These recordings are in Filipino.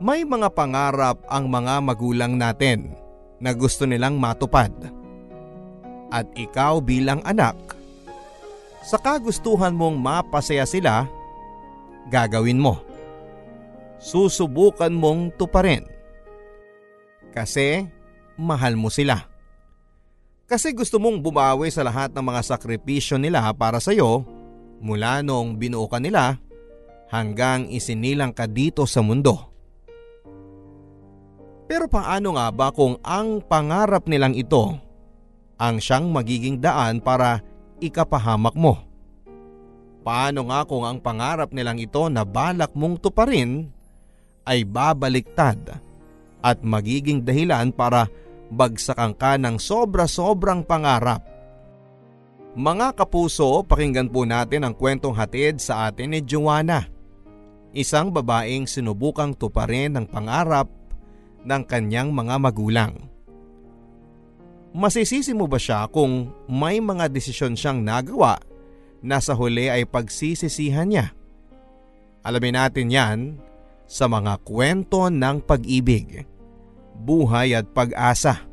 May mga pangarap ang mga magulang natin na gusto nilang matupad. At ikaw bilang anak, sa kagustuhan mong mapasaya sila, gagawin mo. Susubukan mong tuparin. Kasi mahal mo sila. Kasi gusto mong bumawi sa lahat ng mga sakripisyo nila para sa iyo mula noong binuo ka nila hanggang isinilang ka dito sa mundo. Pero paano nga ba kung ang pangarap nilang ito ang siyang magiging daan para ikapahamak mo? Paano nga kung ang pangarap nilang ito na balak mong tuparin ay babaliktad at magiging dahilan para bagsakan ka ng sobra-sobrang pangarap? Mga kapuso, pakinggan po natin ang kwentong hatid sa atin ni Joanna. Isang babaeng sinubukang tuparin ng pangarap ng kanyang mga magulang. Masisisi mo ba siya kung may mga desisyon siyang nagawa na sa huli ay pagsisisihan niya? Alamin natin yan sa mga kwento ng pag-ibig, buhay at pag-asa.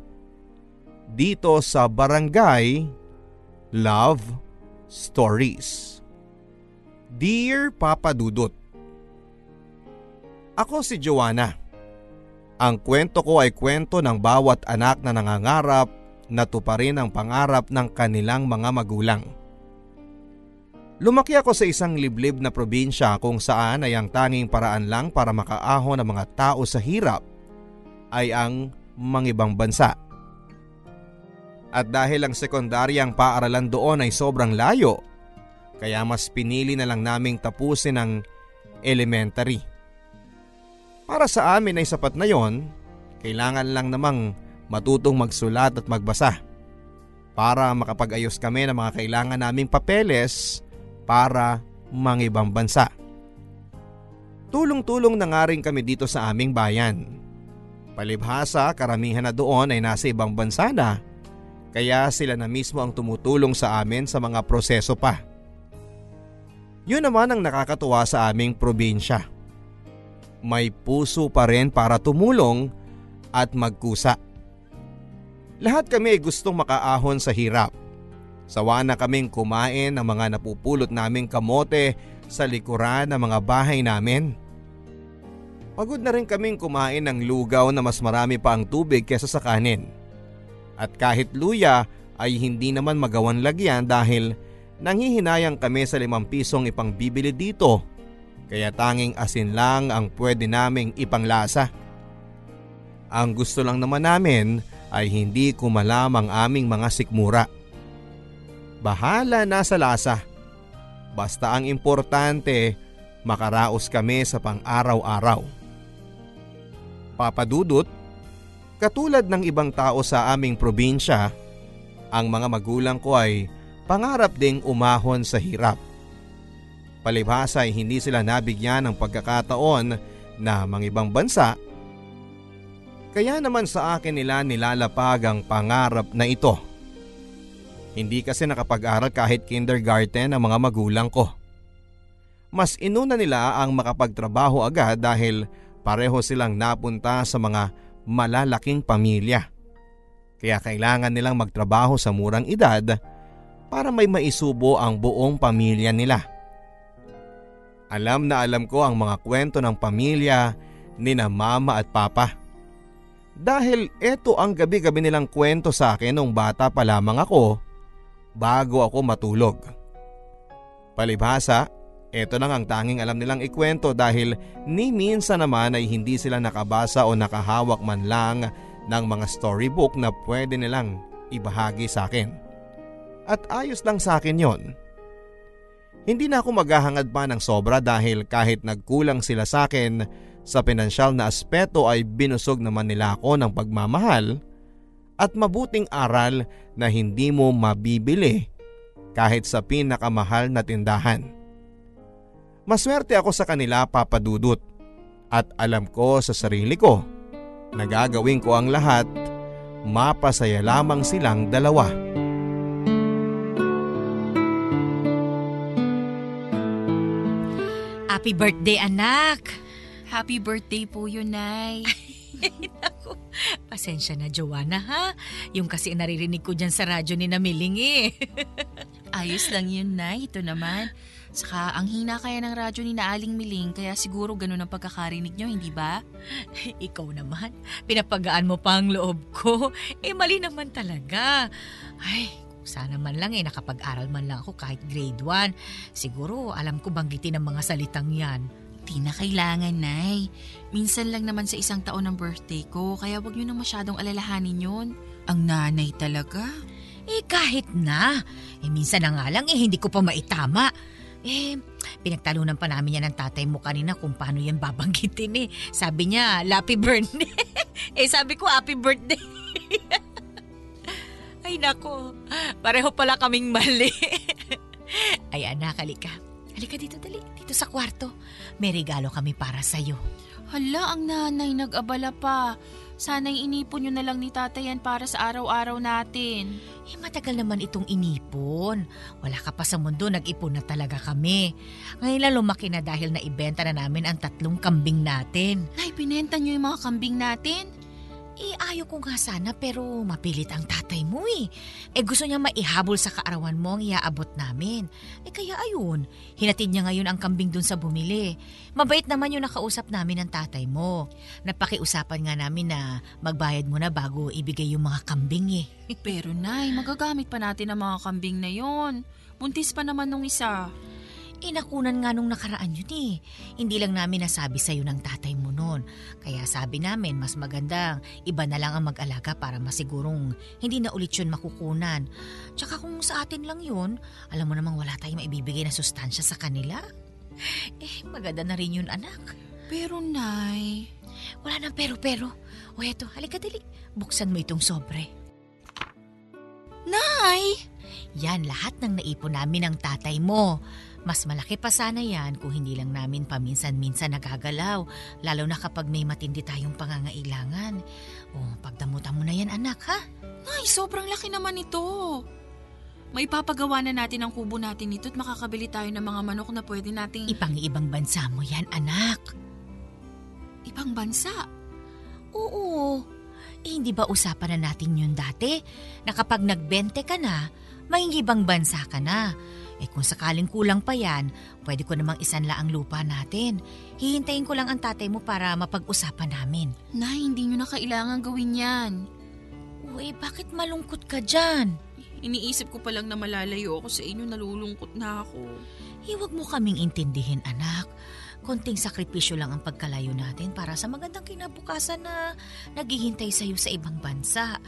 Dito sa Barangay Love Stories. Dear Papa Dudut, Ako si Joanna ang kwento ko ay kwento ng bawat anak na nangangarap na tuparin ang pangarap ng kanilang mga magulang. Lumaki ako sa isang liblib na probinsya kung saan ay ang tanging paraan lang para makaahon ng mga tao sa hirap ay ang mangibang bansa. At dahil ang sekundaryang paaralan doon ay sobrang layo, kaya mas pinili na lang naming tapusin ang elementary. Para sa amin ay sapat na yon, kailangan lang namang matutong magsulat at magbasa para makapag-ayos kami ng mga kailangan naming papeles para mangibang bansa. Tulong-tulong na nga rin kami dito sa aming bayan. Palibhasa karamihan na doon ay nasa ibang bansa na kaya sila na mismo ang tumutulong sa amin sa mga proseso pa. Yun naman ang nakakatuwa sa aming probinsya may puso pa rin para tumulong at magkusa. Lahat kami ay gustong makaahon sa hirap. Sawa na kaming kumain ng mga napupulot naming kamote sa likuran ng mga bahay namin. Pagod na rin kaming kumain ng lugaw na mas marami pa ang tubig kesa sa kanin. At kahit luya ay hindi naman magawan lagyan dahil nanghihinayang kami sa limang pisong ipangbibili dito kaya tanging asin lang ang pwede naming ipanglasa. Ang gusto lang naman namin ay hindi kumalam ang aming mga sikmura. Bahala na sa lasa. Basta ang importante, makaraos kami sa pang-araw-araw. Papadudot, katulad ng ibang tao sa aming probinsya, ang mga magulang ko ay pangarap ding umahon sa hirap. Palibhasa ay hindi sila nabigyan ng pagkakataon na mangibang bansa. Kaya naman sa akin nila nilalapag ang pangarap na ito. Hindi kasi nakapag-aral kahit kindergarten ang mga magulang ko. Mas inuna nila ang makapagtrabaho agad dahil pareho silang napunta sa mga malalaking pamilya. Kaya kailangan nilang magtrabaho sa murang edad para may maisubo ang buong pamilya nila. Alam na alam ko ang mga kwento ng pamilya ni na mama at papa. Dahil ito ang gabi-gabi nilang kwento sa akin nung bata pa lamang ako bago ako matulog. Palibhasa, ito lang ang tanging alam nilang ikwento dahil ni minsan naman ay hindi sila nakabasa o nakahawak man lang ng mga storybook na pwede nilang ibahagi sa akin. At ayos lang sa akin yon hindi na ako maghahangad pa ng sobra dahil kahit nagkulang sila sa akin sa pinansyal na aspeto ay binusog naman nila ako ng pagmamahal at mabuting aral na hindi mo mabibili kahit sa pinakamahal na tindahan. Maswerte ako sa kanila papadudot at alam ko sa sarili ko na gagawin ko ang lahat mapasaya lamang silang dalawa. Happy birthday, anak! Happy birthday po yun, Nay. Naku, pasensya na Joanna ha. Yung kasi naririnig ko dyan sa radyo ni Namiling eh. Ayos lang yun, Nay. Ito naman. Saka ang hina kaya ng radyo ni Naaling Miling kaya siguro ganun ang pagkakarinig nyo, hindi ba? Ikaw naman, pinapagaan mo pa ang loob ko. Eh mali naman talaga. Ay, sana man lang eh nakapag-aral man lang ako kahit grade 1. Siguro alam ko banggitin ang mga salitang yan. Di na kailangan, Nay. Minsan lang naman sa isang taon ng birthday ko, kaya wag nyo na masyadong alalahanin yun. Ang nanay talaga. Eh kahit na. Eh minsan na nga lang eh hindi ko pa maitama. Eh, pinagtalunan pa namin yan ng tatay mo kanina kung paano yan babanggitin eh. Sabi niya, happy birthday. eh sabi ko, happy birthday. Ay nako, pareho pala kaming mali. Ay anak, halika. Halika dito, dali. Dito sa kwarto. May regalo kami para sa'yo. Hala, ang nanay nag-abala pa. Sana'y inipon nyo na lang ni tatay yan para sa araw-araw natin. Eh, matagal naman itong inipon. Wala ka pa sa mundo, nag-ipon na talaga kami. Ngayon lang lumaki na dahil naibenta na namin ang tatlong kambing natin. Nay, pinenta nyo yung mga kambing natin? Eh, ayaw ko nga sana pero mapilit ang tatay mo eh. Eh, gusto niya maihabol sa kaarawan mo ang iaabot namin. Eh, kaya ayun, hinatid niya ngayon ang kambing dun sa bumili. Mabait naman yung nakausap namin ng tatay mo. Napakiusapan nga namin na magbayad mo na bago ibigay yung mga kambing eh. Pero nay, magagamit pa natin ang mga kambing na yon. Buntis pa naman nung isa. Inakunan nga nung nakaraan yun eh. Hindi lang namin nasabi sa'yo ng tatay mo noon. Kaya sabi namin mas magandang iba na lang ang mag-alaga para masigurong hindi na ulit yun makukunan. Tsaka kung sa atin lang yun, alam mo namang wala tayong maibibigay na sustansya sa kanila. Eh, maganda na rin yun anak. Pero nay... Wala nang pero-pero. O eto, halika dali. Buksan mo itong sobre. Nay! Yan lahat ng naipon namin ng tatay mo. Mas malaki pa sana yan kung hindi lang namin paminsan-minsan nagagalaw, lalo na kapag may matindi tayong pangangailangan. O, pagdamutan mo na yan anak ha? Nay, sobrang laki naman ito. May papagawa na natin ang kubo natin nito at makakabili tayo ng mga manok na pwede nating... Ipang-ibang bansa mo yan anak. Ibang bansa? Oo. Eh, hindi ba usapan na natin yun dati? Na kapag nagbente ka na, may ibang bansa ka na. Eh kung sakaling kulang pa yan, pwede ko namang isanla ang lupa natin. Hihintayin ko lang ang tatay mo para mapag-usapan namin. Nay, hindi nyo na kailangan gawin yan. Uy, bakit malungkot ka dyan? Iniisip ko pa lang na malalayo ako sa inyo, nalulungkot na ako. Hiwag mo kaming intindihin, anak. Konting sakripisyo lang ang pagkalayo natin para sa magandang kinabukasan na naghihintay sa'yo sa ibang bansa.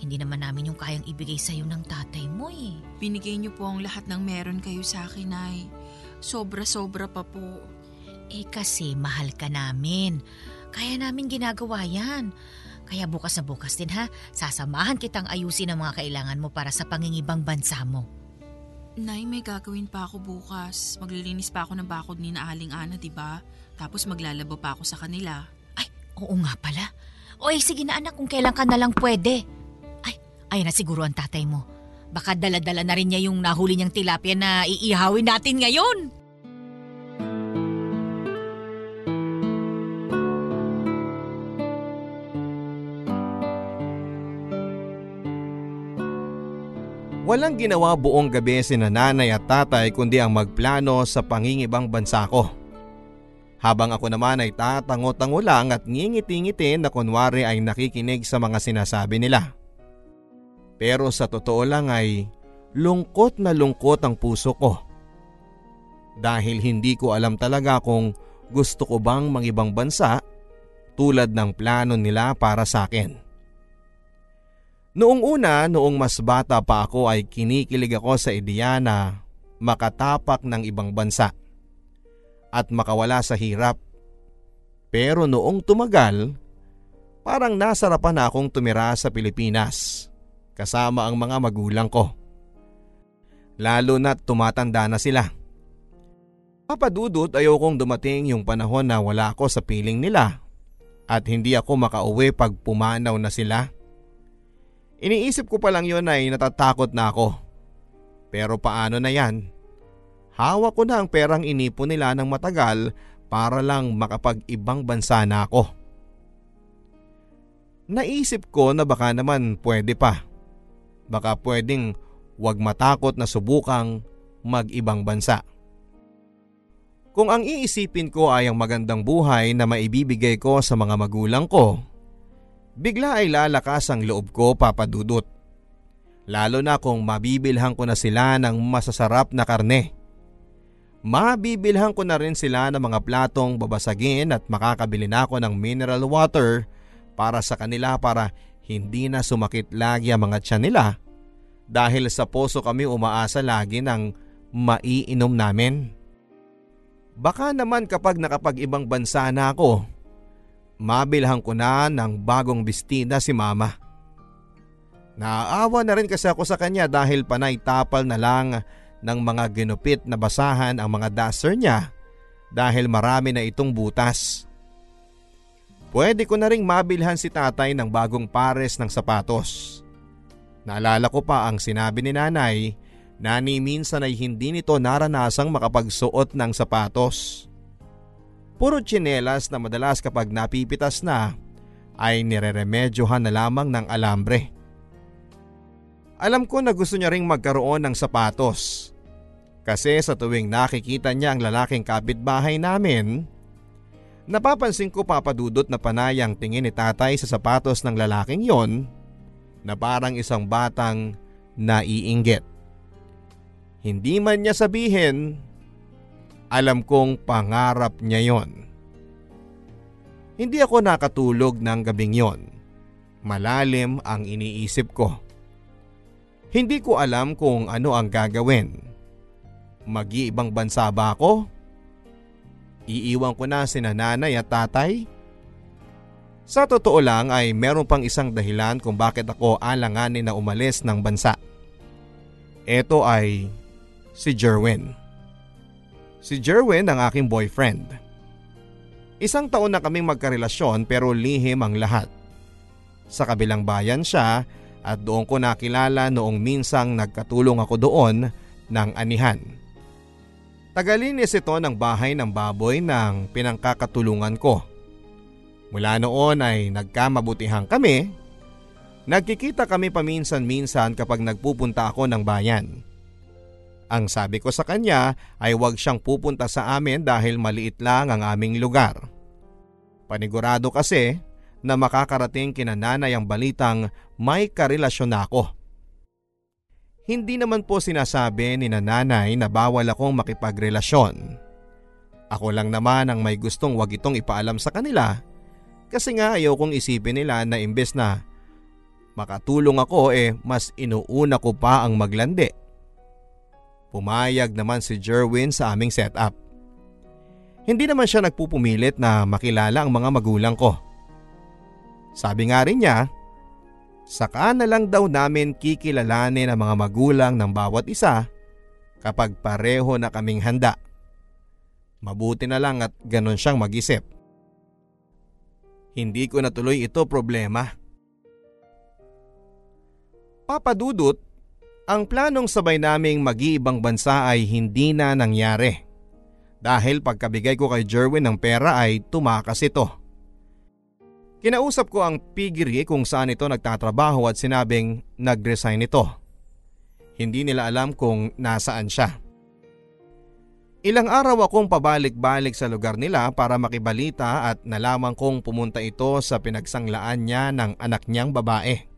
Hindi naman namin yung kayang ibigay sa'yo ng tatay mo eh. Binigay niyo po ang lahat ng meron kayo sa akin, Nay. Sobra-sobra pa po. Eh kasi mahal ka namin. Kaya namin ginagawa yan. Kaya bukas na bukas din ha, sasamahan kitang ayusin ang mga kailangan mo para sa pangingibang bansa mo. Nay, may gagawin pa ako bukas. Maglilinis pa ako ng bakod ni na Aling Ana, di ba? Tapos maglalaba pa ako sa kanila. Ay, oo nga pala. O eh, sige na anak kung kailan ka na lang pwede. Ay, ayun na siguro ang tatay mo. Baka dala-dala na rin niya yung nahuli niyang tilapia na iihawin natin ngayon. Walang ginawa buong gabi si nanay at tatay kundi ang magplano sa pangingibang bansa ko. Habang ako naman ay tatango-tango lang at ngingiti-ngiti na kunwari ay nakikinig sa mga sinasabi nila. Pero sa totoo lang ay lungkot na lungkot ang puso ko. Dahil hindi ko alam talaga kung gusto ko bang mangibang bansa tulad ng plano nila para sa akin. Noong una, noong mas bata pa ako ay kinikilig ako sa ideya na makatapak ng ibang bansa at makawala sa hirap. Pero noong tumagal, parang nasarapan na akong tumira sa Pilipinas kasama ang mga magulang ko. Lalo na't tumatanda na sila. Papadudot ayaw kong dumating yung panahon na wala ako sa piling nila at hindi ako makauwi pag pumanaw na sila. Iniisip ko pa lang yun ay natatakot na ako. Pero paano na yan? Hawak ko na ang perang inipon nila ng matagal para lang makapag-ibang bansa na ako. Naisip ko na baka naman pwede pa. Baka pwedeng wag matakot na subukang mag-ibang bansa. Kung ang iisipin ko ay ang magandang buhay na maibibigay ko sa mga magulang ko, bigla ay lalakas ang loob ko papadudot. Lalo na kung mabibilhan ko na sila ng masasarap na karne. Mabibilhan ko na rin sila ng mga platong babasagin at makakabili na ako ng mineral water para sa kanila para hindi na sumakit lagi ang mga tiyan nila dahil sa poso kami umaasa lagi ng maiinom namin. Baka naman kapag nakapag-ibang bansa na ako, mabilhan ko na ng bagong bestida si mama. Naaawa na rin kasi ako sa kanya dahil panay tapal na lang ng mga ginupit na basahan ang mga duster niya dahil marami na itong butas. Pwede ko na ring mabilhan si tatay ng bagong pares ng sapatos. Naalala ko pa ang sinabi ni nanay na ni minsan ay hindi nito naranasang makapagsuot ng sapatos. Puro tsinelas na madalas kapag napipitas na ay nireremedyohan na lamang ng alambre. Alam ko na gusto niya ring magkaroon ng sapatos. Kasi sa tuwing nakikita niya ang lalaking kapitbahay namin, napapansin ko papadudot na panayang tingin ni tatay sa sapatos ng lalaking yon na parang isang batang naiinggit. Hindi man niya sabihin, alam kong pangarap niya yon. Hindi ako nakatulog ng gabing yon. Malalim ang iniisip ko. Hindi ko alam kung ano ang gagawin. Mag-iibang bansa ba ako? Iiwan ko na si nanay at tatay? Sa totoo lang ay meron pang isang dahilan kung bakit ako alanganin na umalis ng bansa. Ito ay si Jerwin. Si Jerwin ang aking boyfriend. Isang taon na kaming magkarelasyon pero lihim ang lahat. Sa kabilang bayan siya at doon ko nakilala noong minsang nagkatulong ako doon ng anihan. Tagalinis ito ng bahay ng baboy ng pinangkakatulungan ko. Mula noon ay nagkamabutihan kami. Nagkikita kami paminsan-minsan kapag nagpupunta ako ng bayan. Ang sabi ko sa kanya ay huwag siyang pupunta sa amin dahil maliit lang ang aming lugar. Panigurado kasi na makakarating kina nanay ang balitang may karelasyon ako. Hindi naman po sinasabi ni nanay na bawal akong makipagrelasyon. Ako lang naman ang may gustong wag itong ipaalam sa kanila kasi nga ayaw kong isipin nila na imbes na makatulong ako eh mas inuuna ko pa ang maglandi. Pumayag naman si Jerwin sa aming setup. Hindi naman siya nagpupumilit na makilala ang mga magulang ko. Sabi nga rin niya, saka na lang daw namin kikilalanin ang mga magulang ng bawat isa kapag pareho na kaming handa. Mabuti na lang at ganon siyang mag-isip. Hindi ko natuloy ito problema. Papadudot, ang planong sabay naming mag-iibang bansa ay hindi na nangyari. Dahil pagkabigay ko kay Jerwin ng pera ay tumakas ito. Kinausap ko ang pigiri kung saan ito nagtatrabaho at sinabing nag-resign ito. Hindi nila alam kung nasaan siya. Ilang araw akong pabalik-balik sa lugar nila para makibalita at nalaman kong pumunta ito sa pinagsanglaan niya ng anak niyang babae.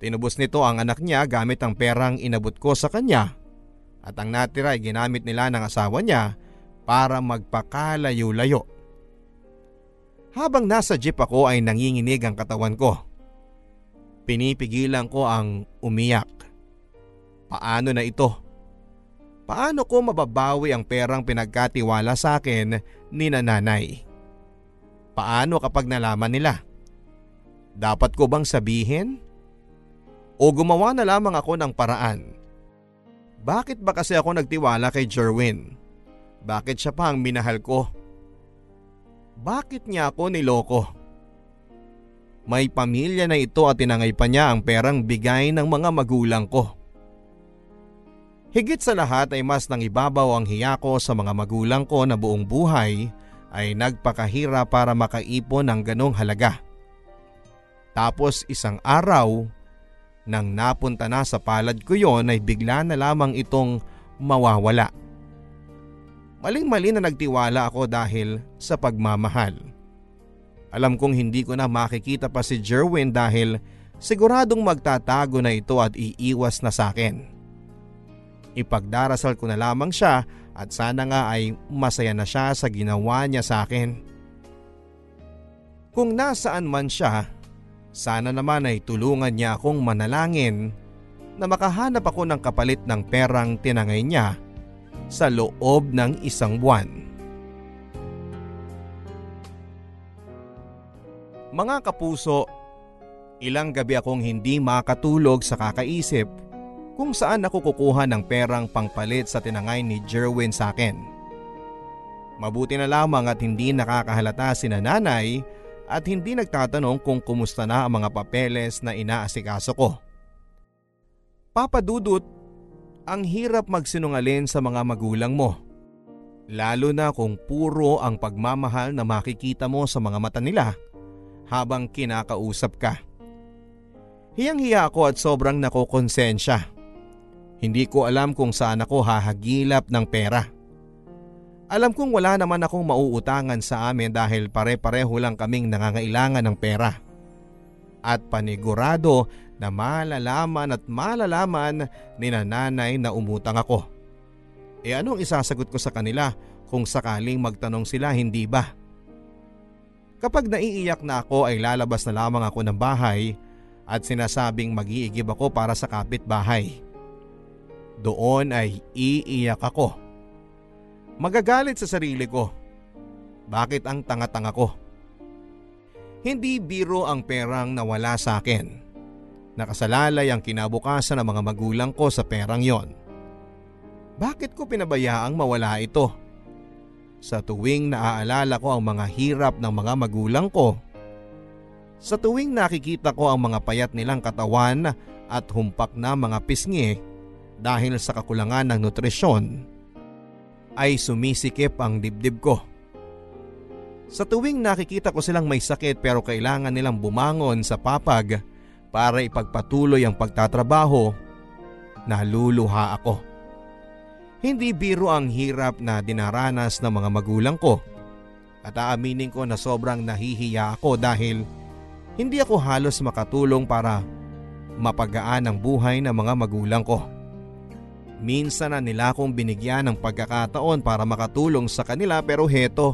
Tinubos nito ang anak niya gamit ang perang inabot ko sa kanya at ang natira ay ginamit nila ng asawa niya para magpakalayo-layo. Habang nasa jeep ako ay nanginginig ang katawan ko. Pinipigilan ko ang umiyak. Paano na ito? Paano ko mababawi ang perang pinagkatiwala sa akin ni nanay? Paano kapag nalaman nila? Dapat ko bang sabihin? O gumawa na lamang ako ng paraan? Bakit ba kasi ako nagtiwala kay Jerwin? Bakit siya pa ang minahal ko? Bakit niya ako niloko? May pamilya na ito at tinangay pa niya ang perang bigay ng mga magulang ko. Higit sa lahat ay mas nangibabaw ang hiya ko sa mga magulang ko na buong buhay ay nagpakahira para makaipon ng ganong halaga. Tapos isang araw, nang napunta na sa palad ko yon ay bigla na lamang itong mawawala. Maling-mali na nagtiwala ako dahil sa pagmamahal. Alam kong hindi ko na makikita pa si Jerwin dahil siguradong magtatago na ito at iiwas na sa akin. Ipagdarasal ko na lamang siya at sana nga ay masaya na siya sa ginawa niya sa akin. Kung nasaan man siya, sana naman ay tulungan niya akong manalangin na makahanap ako ng kapalit ng perang tinangay niya sa loob ng isang buwan. Mga kapuso, ilang gabi akong hindi makatulog sa kakaisip kung saan ako kukuha ng perang pangpalit sa tinangay ni Jerwin sa akin. Mabuti na lamang at hindi nakakahalata si nanay at hindi nagtatanong kung kumusta na ang mga papeles na inaasikaso ko. Papadudot, ang hirap magsinungalin sa mga magulang mo. Lalo na kung puro ang pagmamahal na makikita mo sa mga mata nila habang kinakausap ka. Hiyang-hiya ako at sobrang nakokonsensya. Hindi ko alam kung saan ako hahagilap ng pera. Alam kong wala naman akong mauutangan sa amin dahil pare-pareho lang kaming nangangailangan ng pera. At panigurado na malalaman at malalaman ni nanay na umutang ako. E anong isasagot ko sa kanila kung sakaling magtanong sila hindi ba? Kapag naiiyak na ako ay lalabas na lamang ako ng bahay at sinasabing mag-iigib ako para sa kapitbahay. Doon ay iiyak ako. Magagalit sa sarili ko. Bakit ang tanga-tanga ko? Hindi biro ang perang nawala sa akin. Nakasalalay ang kinabukasan ng mga magulang ko sa perang yon. Bakit ko pinabayaang mawala ito? Sa tuwing naaalala ko ang mga hirap ng mga magulang ko, sa tuwing nakikita ko ang mga payat nilang katawan at humpak na mga pisngi, dahil sa kakulangan ng nutrisyon ay sumisikip ang dibdib ko. Sa tuwing nakikita ko silang may sakit pero kailangan nilang bumangon sa papag para ipagpatuloy ang pagtatrabaho, naluluha ako. Hindi biro ang hirap na dinaranas ng mga magulang ko at aaminin ko na sobrang nahihiya ako dahil hindi ako halos makatulong para mapagaan ang buhay ng mga magulang ko. Minsan na nila akong binigyan ng pagkakataon para makatulong sa kanila pero heto,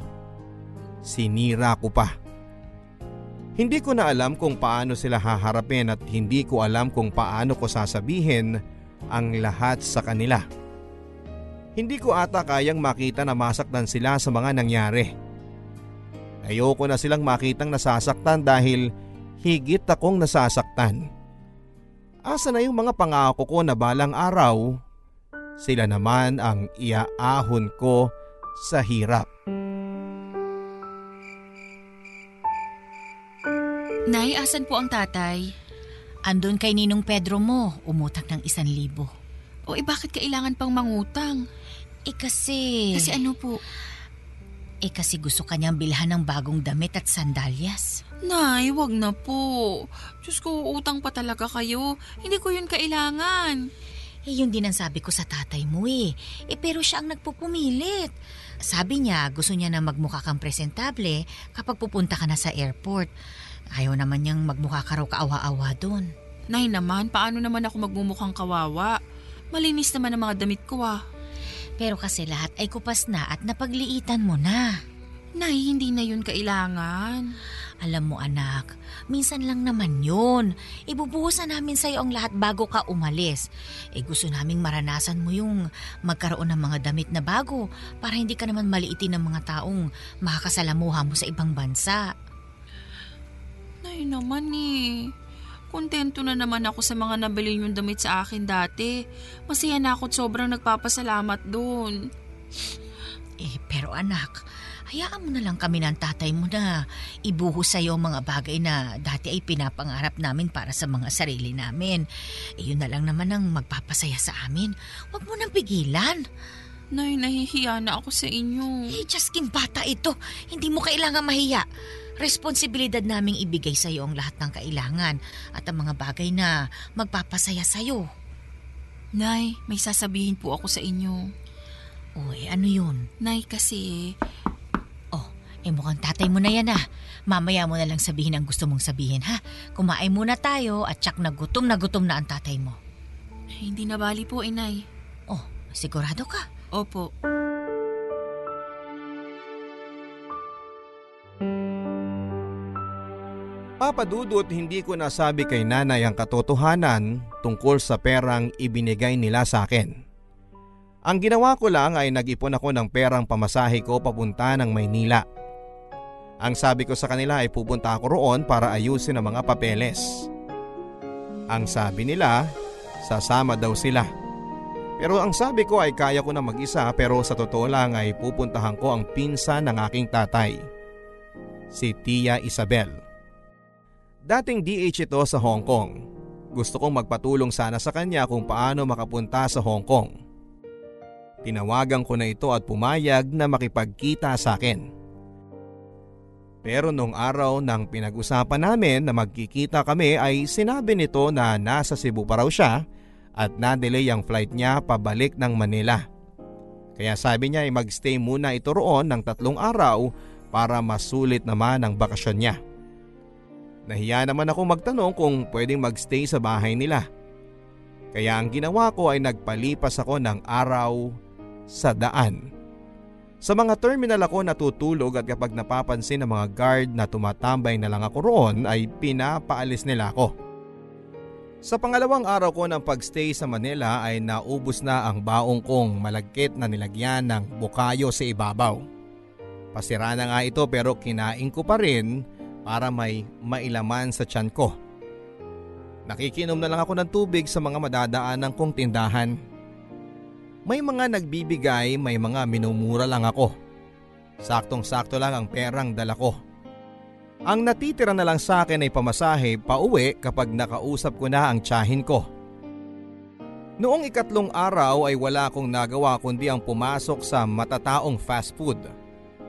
sinira ko pa. Hindi ko na alam kung paano sila haharapin at hindi ko alam kung paano ko sasabihin ang lahat sa kanila. Hindi ko ata kayang makita na masaktan sila sa mga nangyari. Ayoko na silang makitang nasasaktan dahil higit akong nasasaktan. Asa na yung mga pangako ko na balang araw sila naman ang iaahon ko sa hirap. Nay, asan po ang tatay? Andun kay Ninong Pedro mo, umutang ng isan libo. O eh bakit kailangan pang mangutang? Eh kasi... Kasi ano po? Eh kasi gusto kanyang bilhan ng bagong damit at sandalyas. Nay, wag na po. Diyos ko, utang pa talaga kayo. Hindi ko yun kailangan. Eh yun din ang sabi ko sa tatay mo eh. Eh pero siya ang nagpupumilit. Sabi niya gusto niya na magmukha kang presentable kapag pupunta ka na sa airport. Ayaw naman niyang magmukha ka raw kaawa-awa doon. Nay naman, paano naman ako magmumukhang kawawa? Malinis naman ang mga damit ko ah. Pero kasi lahat ay kupas na at napagliitan mo na. Nay, hindi na yun kailangan. Alam mo anak, minsan lang naman yun. Ibubuhusan namin sa'yo ang lahat bago ka umalis. Eh gusto naming maranasan mo yung magkaroon ng mga damit na bago para hindi ka naman maliitin ng mga taong makakasalamuha mo sa ibang bansa. Nay naman eh. Kontento na naman ako sa mga nabili yung damit sa akin dati. Masaya na ako at sobrang nagpapasalamat doon. Eh pero anak, Hayaan mo na lang kami ng tatay mo na ibuhos sa'yo mga bagay na dati ay pinapangarap namin para sa mga sarili namin. E yun na lang naman ang magpapasaya sa amin. Huwag mo nang pigilan. Nay, nahihiya na ako sa inyo. Eh, Justin, bata ito. Hindi mo kailangan mahiya. Responsibilidad naming ibigay sa'yo ang lahat ng kailangan at ang mga bagay na magpapasaya sa'yo. Nay, may sasabihin po ako sa inyo. Uy, ano yun? Nay, kasi eh mukhang tatay mo na yan ah. Mamaya mo na lang sabihin ang gusto mong sabihin ha. Kumain muna tayo at tsak na gutom na gutom na ang tatay mo. hindi na bali po, inay. Oh, sigurado ka? Opo. Papadudot hindi ko nasabi kay nanay ang katotohanan tungkol sa perang ibinigay nila sa akin. Ang ginawa ko lang ay nag-ipon ako ng perang pamasahe ko papunta ng Maynila. Ang sabi ko sa kanila ay pupunta ako roon para ayusin ang mga papeles. Ang sabi nila, sasama daw sila. Pero ang sabi ko ay kaya ko na mag-isa pero sa totoo lang ay pupuntahan ko ang pinsan ng aking tatay. Si Tia Isabel. Dating DH ito sa Hong Kong. Gusto kong magpatulong sana sa kanya kung paano makapunta sa Hong Kong. Tinawagan ko na ito at pumayag na makipagkita sa akin. Pero nung araw ng pinag-usapan namin na magkikita kami ay sinabi nito na nasa Cebu pa raw siya at na-delay ang flight niya pabalik ng Manila. Kaya sabi niya ay magstay muna ito roon ng tatlong araw para masulit naman ang bakasyon niya. Nahiya naman ako magtanong kung pwedeng magstay sa bahay nila. Kaya ang ginawa ko ay nagpalipas ako ng araw sa daan. Sa mga terminal ako natutulog at kapag napapansin ng mga guard na tumatambay na lang ako roon ay pinapaalis nila ako. Sa pangalawang araw ko ng pagstay sa Manila ay naubos na ang baong kong malagkit na nilagyan ng bukayo sa ibabaw. Pasira na nga ito pero kinain ko pa rin para may mailaman sa tiyan ko. Nakikinom na lang ako ng tubig sa mga madadaanan kong tindahan. May mga nagbibigay, may mga minumura lang ako. Saktong-sakto lang ang perang dala ko. Ang natitira na lang sa akin ay pamasahe pauwi kapag nakausap ko na ang tiyahin ko. Noong ikatlong araw ay wala akong nagawa kundi ang pumasok sa matataong fast food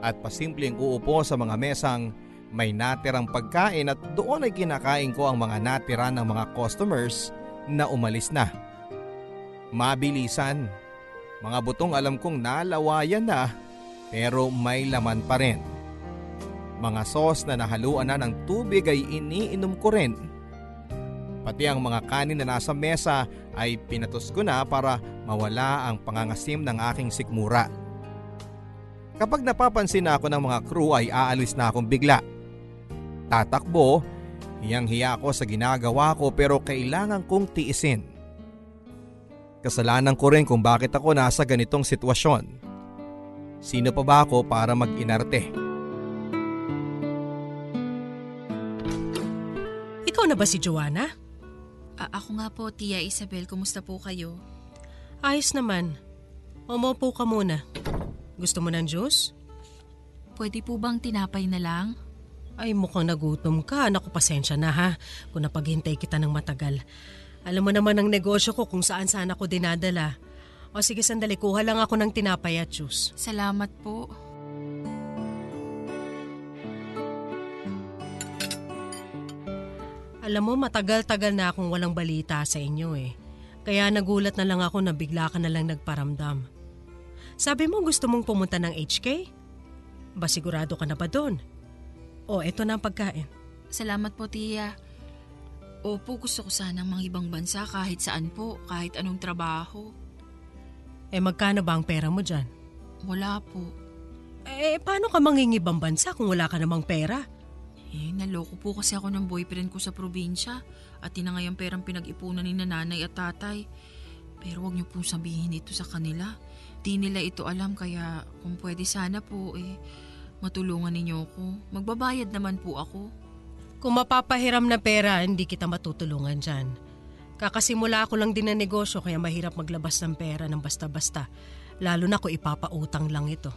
at pasimpleng uupo sa mga mesang may natirang pagkain at doon ay kinakain ko ang mga natira ng mga customers na umalis na. Mabilisan. Mga butong alam kong nalawayan na pero may laman pa rin. Mga sauce na nahaluan na ng tubig ay iniinom ko rin. Pati ang mga kanin na nasa mesa ay pinatos ko na para mawala ang pangangasim ng aking sikmura. Kapag napapansin na ako ng mga crew ay aalis na akong bigla. Tatakbo, hiyang-hiya ako sa ginagawa ko pero kailangan kong tiisin. Kasalanan ko rin kung bakit ako nasa ganitong sitwasyon. Sino pa ba ako para mag-inarte? Ikaw na ba si Joanna? A- ako nga po, Tia Isabel. Kumusta po kayo? Ayos naman. Umupo ka muna. Gusto mo ng juice? Pwede po bang tinapay na lang? Ay mukhang nagutom ka. Naku, pasensya na ha kung napaghintay kita ng matagal. Alam mo naman ang negosyo ko kung saan saan ako dinadala. O sige sandali, kuha lang ako ng tinapay at juice. Salamat po. Alam mo, matagal-tagal na akong walang balita sa inyo eh. Kaya nagulat na lang ako na bigla ka na lang nagparamdam. Sabi mo gusto mong pumunta ng HK? Ba sigurado ka na ba doon? O eto na ang pagkain. Salamat po, Tia. Opo, gusto ko sanang mga ibang bansa kahit saan po, kahit anong trabaho. Eh magkano ba ang pera mo dyan? Wala po. Eh paano ka mangingibang bansa kung wala ka namang pera? Eh, naloko po kasi ako ng boyfriend ko sa probinsya at tinangay ang perang pinag-ipunan ni nanay at tatay. Pero wag niyo pong sabihin ito sa kanila. Di nila ito alam kaya kung pwede sana po eh, matulungan ninyo ako. Magbabayad naman po ako. Kung mapapahiram na pera, hindi kita matutulungan dyan. Kakasimula ako lang din ng negosyo kaya mahirap maglabas ng pera ng basta-basta. Lalo na kung ipapautang lang ito.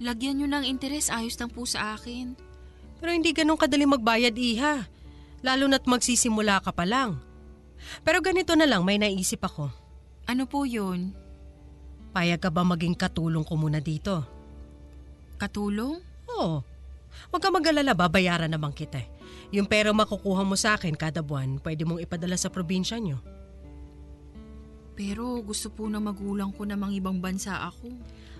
Lagyan nyo ng interes, ayos lang po sa akin. Pero hindi ganun kadali magbayad, Iha. Lalo na't magsisimula ka pa lang. Pero ganito na lang, may naisip ako. Ano po yun? Payag ka ba maging katulong ko muna dito? Katulong? Oo. Huwag ka mag-alala, babayaran naman kita. eh. Yung pera makukuha mo sa akin kada buwan, pwede mong ipadala sa probinsya nyo. Pero gusto po na magulang ko namang ibang bansa ako.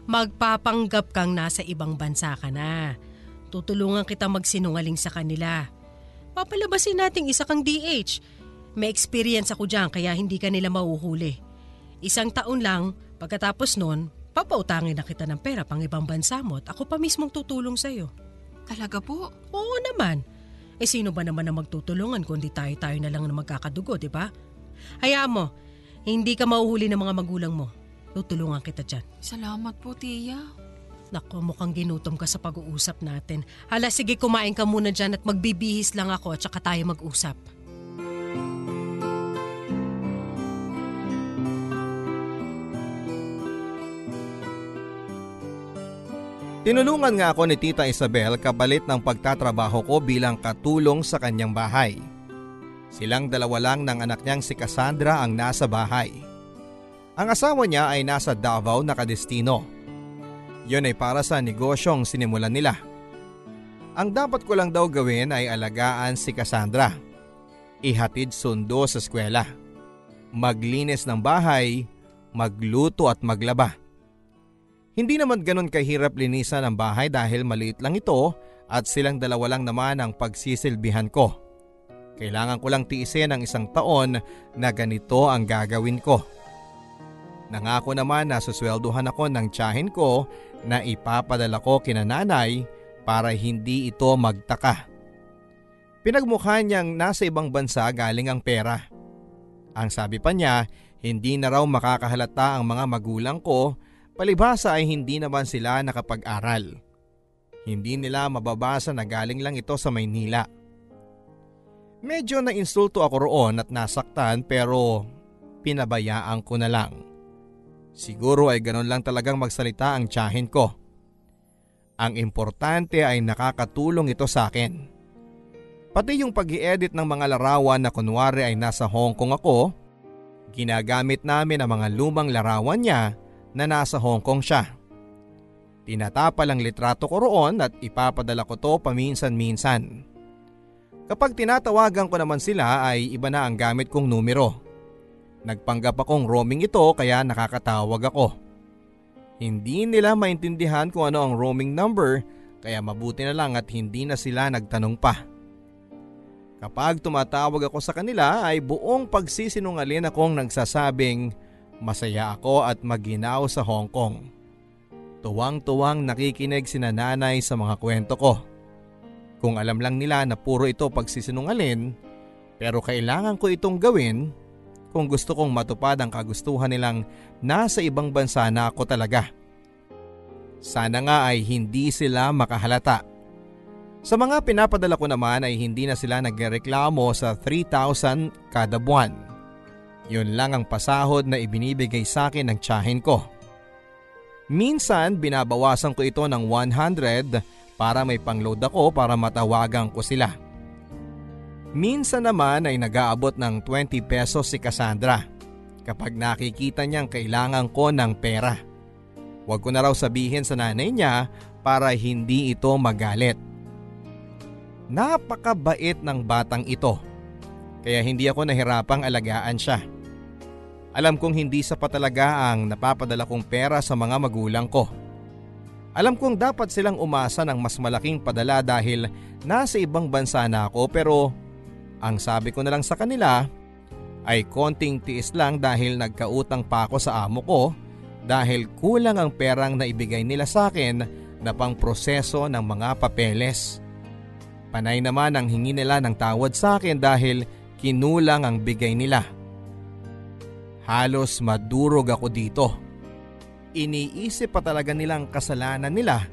Magpapanggap kang nasa ibang bansa ka na. Tutulungan kita magsinungaling sa kanila. Papalabasin nating isa kang DH. May experience ako dyan kaya hindi ka nila mauhuli. Isang taon lang, pagkatapos nun, papautangin na kita ng pera pang ibang bansa mo at ako pa mismong tutulong sa'yo. Talaga po? Oo naman. Eh sino ba naman ang magtutulungan kundi tayo-tayo na lang na magkakadugo, di ba? Hayaan mo, hindi ka mauhuli ng mga magulang mo. Tutulungan kita dyan. Salamat po, Tia. Naku, mukhang ginutom ka sa pag-uusap natin. Hala, sige kumain ka muna dyan at magbibihis lang ako at saka tayo mag-usap. Tinulungan nga ako ni Tita Isabel kapalit ng pagtatrabaho ko bilang katulong sa kanyang bahay. Silang dalawa lang ng anak niyang si Cassandra ang nasa bahay. Ang asawa niya ay nasa Davao nakadestino. Yun ay para sa negosyong sinimulan nila. Ang dapat ko lang daw gawin ay alagaan si Cassandra. Ihatid sundo sa eskwela. Maglinis ng bahay, magluto at maglaba. Hindi naman ganun kahirap linisan ang bahay dahil maliit lang ito at silang dalawa lang naman ang pagsisilbihan ko. Kailangan ko lang tiisin ang isang taon na ganito ang gagawin ko. Nangako naman na susweldohan ako ng tiyahin ko na ipapadala ko kina nanay para hindi ito magtaka. Pinagmukha niyang nasa ibang bansa galing ang pera. Ang sabi pa niya, hindi na raw makakahalata ang mga magulang ko Palibhasa ay hindi naman sila nakapag-aral. Hindi nila mababasa na galing lang ito sa Maynila. Medyo na-insulto ako roon at nasaktan pero pinabayaan ko na lang. Siguro ay ganun lang talagang magsalita ang tiyahin ko. Ang importante ay nakakatulong ito sa akin. Pati yung pag edit ng mga larawan na kunwari ay nasa Hong Kong ako, ginagamit namin ang mga lumang larawan niya na nasa Hong Kong siya. Tinatapal ang litrato ko roon at ipapadala ko to paminsan-minsan. Kapag tinatawagan ko naman sila ay iba na ang gamit kong numero. Nagpanggap akong roaming ito kaya nakakatawag ako. Hindi nila maintindihan kung ano ang roaming number kaya mabuti na lang at hindi na sila nagtanong pa. Kapag tumatawag ako sa kanila ay buong pagsisinungalin akong nagsasabing Masaya ako at maginaw sa Hong Kong. Tuwang-tuwang nakikinig si nanay sa mga kwento ko. Kung alam lang nila na puro ito pagsisinungalin, pero kailangan ko itong gawin kung gusto kong matupad ang kagustuhan nilang nasa ibang bansa na ako talaga. Sana nga ay hindi sila makahalata. Sa mga pinapadala ko naman ay hindi na sila nagreklamo sa 3,000 kada buwan. Yun lang ang pasahod na ibinibigay sa akin ng tiyahin ko. Minsan binabawasan ko ito ng 100 para may pangload ako para matawagan ko sila. Minsan naman ay nag-aabot ng 20 pesos si Cassandra kapag nakikita niyang kailangan ko ng pera. Huwag ko na raw sabihin sa nanay niya para hindi ito magalit. Napakabait ng batang ito kaya hindi ako nahirapang alagaan siya. Alam kong hindi sapat talaga ang napapadala kong pera sa mga magulang ko. Alam kong dapat silang umasa ng mas malaking padala dahil nasa ibang bansa na ako pero ang sabi ko na lang sa kanila ay konting tiis lang dahil nagkautang pa ako sa amo ko dahil kulang ang perang na ibigay nila sa akin na pang proseso ng mga papeles. Panay naman ang hingi nila ng tawad sa akin dahil kinulang ang bigay nila. Halos madurog ako dito. Iniisip pa talaga nilang kasalanan nila.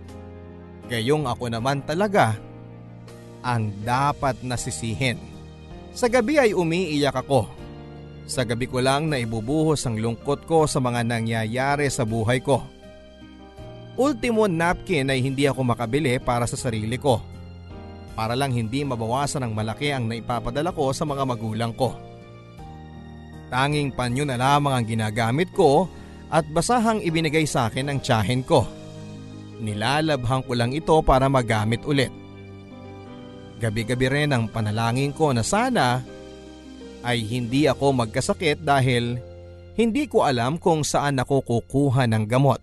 Gayong ako naman talaga ang dapat nasisihin. Sa gabi ay umiiyak ako. Sa gabi ko lang na ibubuhos ang lungkot ko sa mga nangyayari sa buhay ko. ultimo napkin ay hindi ako makabili para sa sarili ko. Para lang hindi mabawasan ng malaki ang naipapadala ko sa mga magulang ko. Tanging panyo na lamang ang ginagamit ko at basahang ibinigay sa akin ng tiyahin ko. Nilalabhang ko lang ito para magamit ulit. Gabi-gabi rin ang panalangin ko na sana ay hindi ako magkasakit dahil hindi ko alam kung saan ako kukuha ng gamot.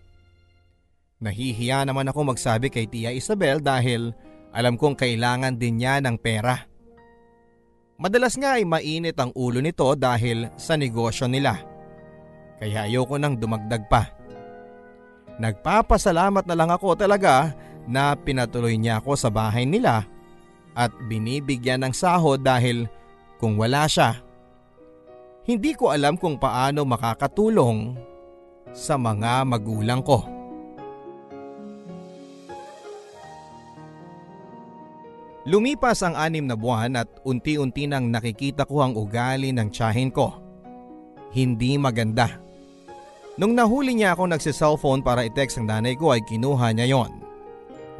Nahihiya naman ako magsabi kay Tia Isabel dahil alam kong kailangan din niya ng pera. Madalas nga ay mainit ang ulo nito dahil sa negosyo nila. Kaya ayoko nang dumagdag pa. Nagpapasalamat na lang ako talaga na pinatuloy niya ako sa bahay nila at binibigyan ng sahod dahil kung wala siya, hindi ko alam kung paano makakatulong sa mga magulang ko. Lumipas ang anim na buwan at unti-unti nang nakikita ko ang ugali ng tiyahin ko. Hindi maganda. Nung nahuli niya ako nagsi-cellphone para i-text ang nanay ko ay kinuha niya yon.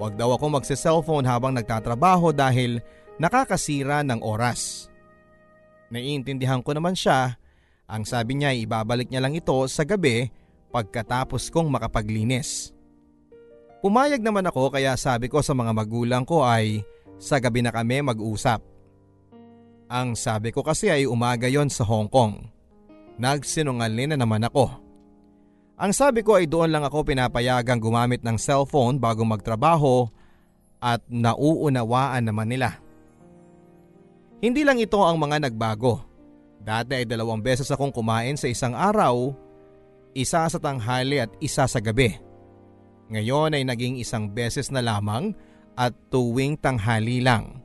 Huwag daw ako magsi-cellphone habang nagtatrabaho dahil nakakasira ng oras. Naiintindihan ko naman siya. Ang sabi niya ay ibabalik niya lang ito sa gabi pagkatapos kong makapaglinis. Pumayag naman ako kaya sabi ko sa mga magulang ko ay sa gabi na kami mag-usap. Ang sabi ko kasi ay umaga yon sa Hong Kong. Nagsinungaling na naman ako. Ang sabi ko ay doon lang ako pinapayagang gumamit ng cellphone bago magtrabaho at nauunawaan naman nila. Hindi lang ito ang mga nagbago. Dati ay dalawang beses akong kumain sa isang araw, isa sa tanghali at isa sa gabi. Ngayon ay naging isang beses na lamang at tuwing tanghali lang.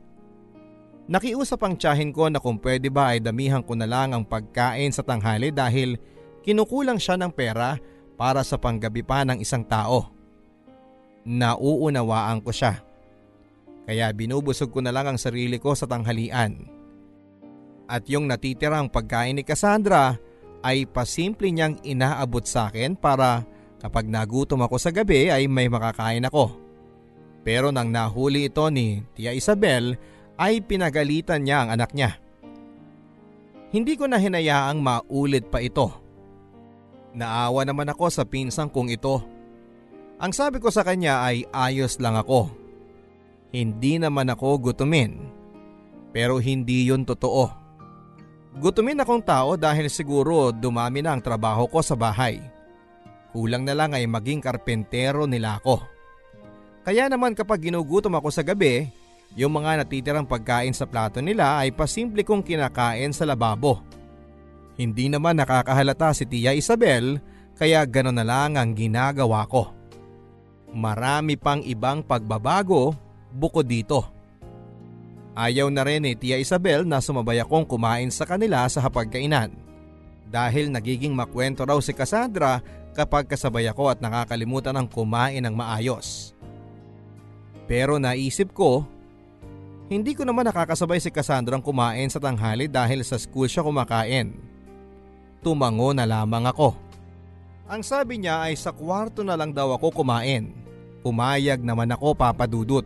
Nakiusap ang tiyahin ko na kung pwede ba ay damihan ko na lang ang pagkain sa tanghali dahil kinukulang siya ng pera para sa panggabi pa ng isang tao. Nauunawaan ko siya. Kaya binubusog ko na lang ang sarili ko sa tanghalian. At yung natitirang pagkain ni Cassandra ay pasimple niyang inaabot sa akin para kapag nagutom ako sa gabi ay may makakain ako. Pero nang nahuli ito ni Tia Isabel ay pinagalitan niya ang anak niya. Hindi ko na hinayaang maulit pa ito. Naawa naman ako sa pinsang kong ito. Ang sabi ko sa kanya ay ayos lang ako. Hindi naman ako gutumin. Pero hindi yun totoo. Gutumin akong tao dahil siguro dumami na ang trabaho ko sa bahay. Kulang na lang ay maging karpentero nila ako. Kaya naman kapag ginugutom ako sa gabi, yung mga natitirang pagkain sa plato nila ay pasimple kong kinakain sa lababo. Hindi naman nakakahalata si Tia Isabel kaya gano'n na lang ang ginagawa ko. Marami pang ibang pagbabago bukod dito. Ayaw na rin ni Tia Isabel na sumabay akong kumain sa kanila sa hapagkainan. Dahil nagiging makwento raw si Cassandra kapag kasabay ako at nakakalimutan ng kumain ng maayos. Pero naisip ko, hindi ko naman nakakasabay si Cassandra ang kumain sa tanghali dahil sa school siya kumakain. Tumango na lamang ako. Ang sabi niya ay sa kwarto na lang daw ako kumain. Pumayag naman ako papadudot.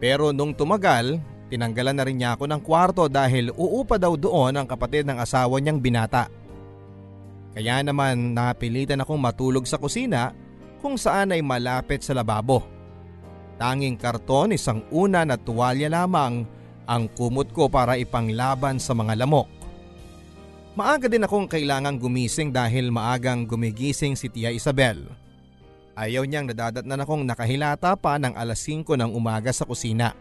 Pero nung tumagal, tinanggalan na rin niya ako ng kwarto dahil uupa daw doon ang kapatid ng asawa niyang binata. Kaya naman napilitan akong matulog sa kusina kung saan ay malapit sa lababo. Tanging karton isang una na tuwalya lamang ang kumot ko para ipanglaban sa mga lamok. Maaga din akong kailangang gumising dahil maagang gumigising si Tia Isabel. Ayaw niyang nadadatnan akong nakahilata pa ng alas 5 ng umaga sa kusina.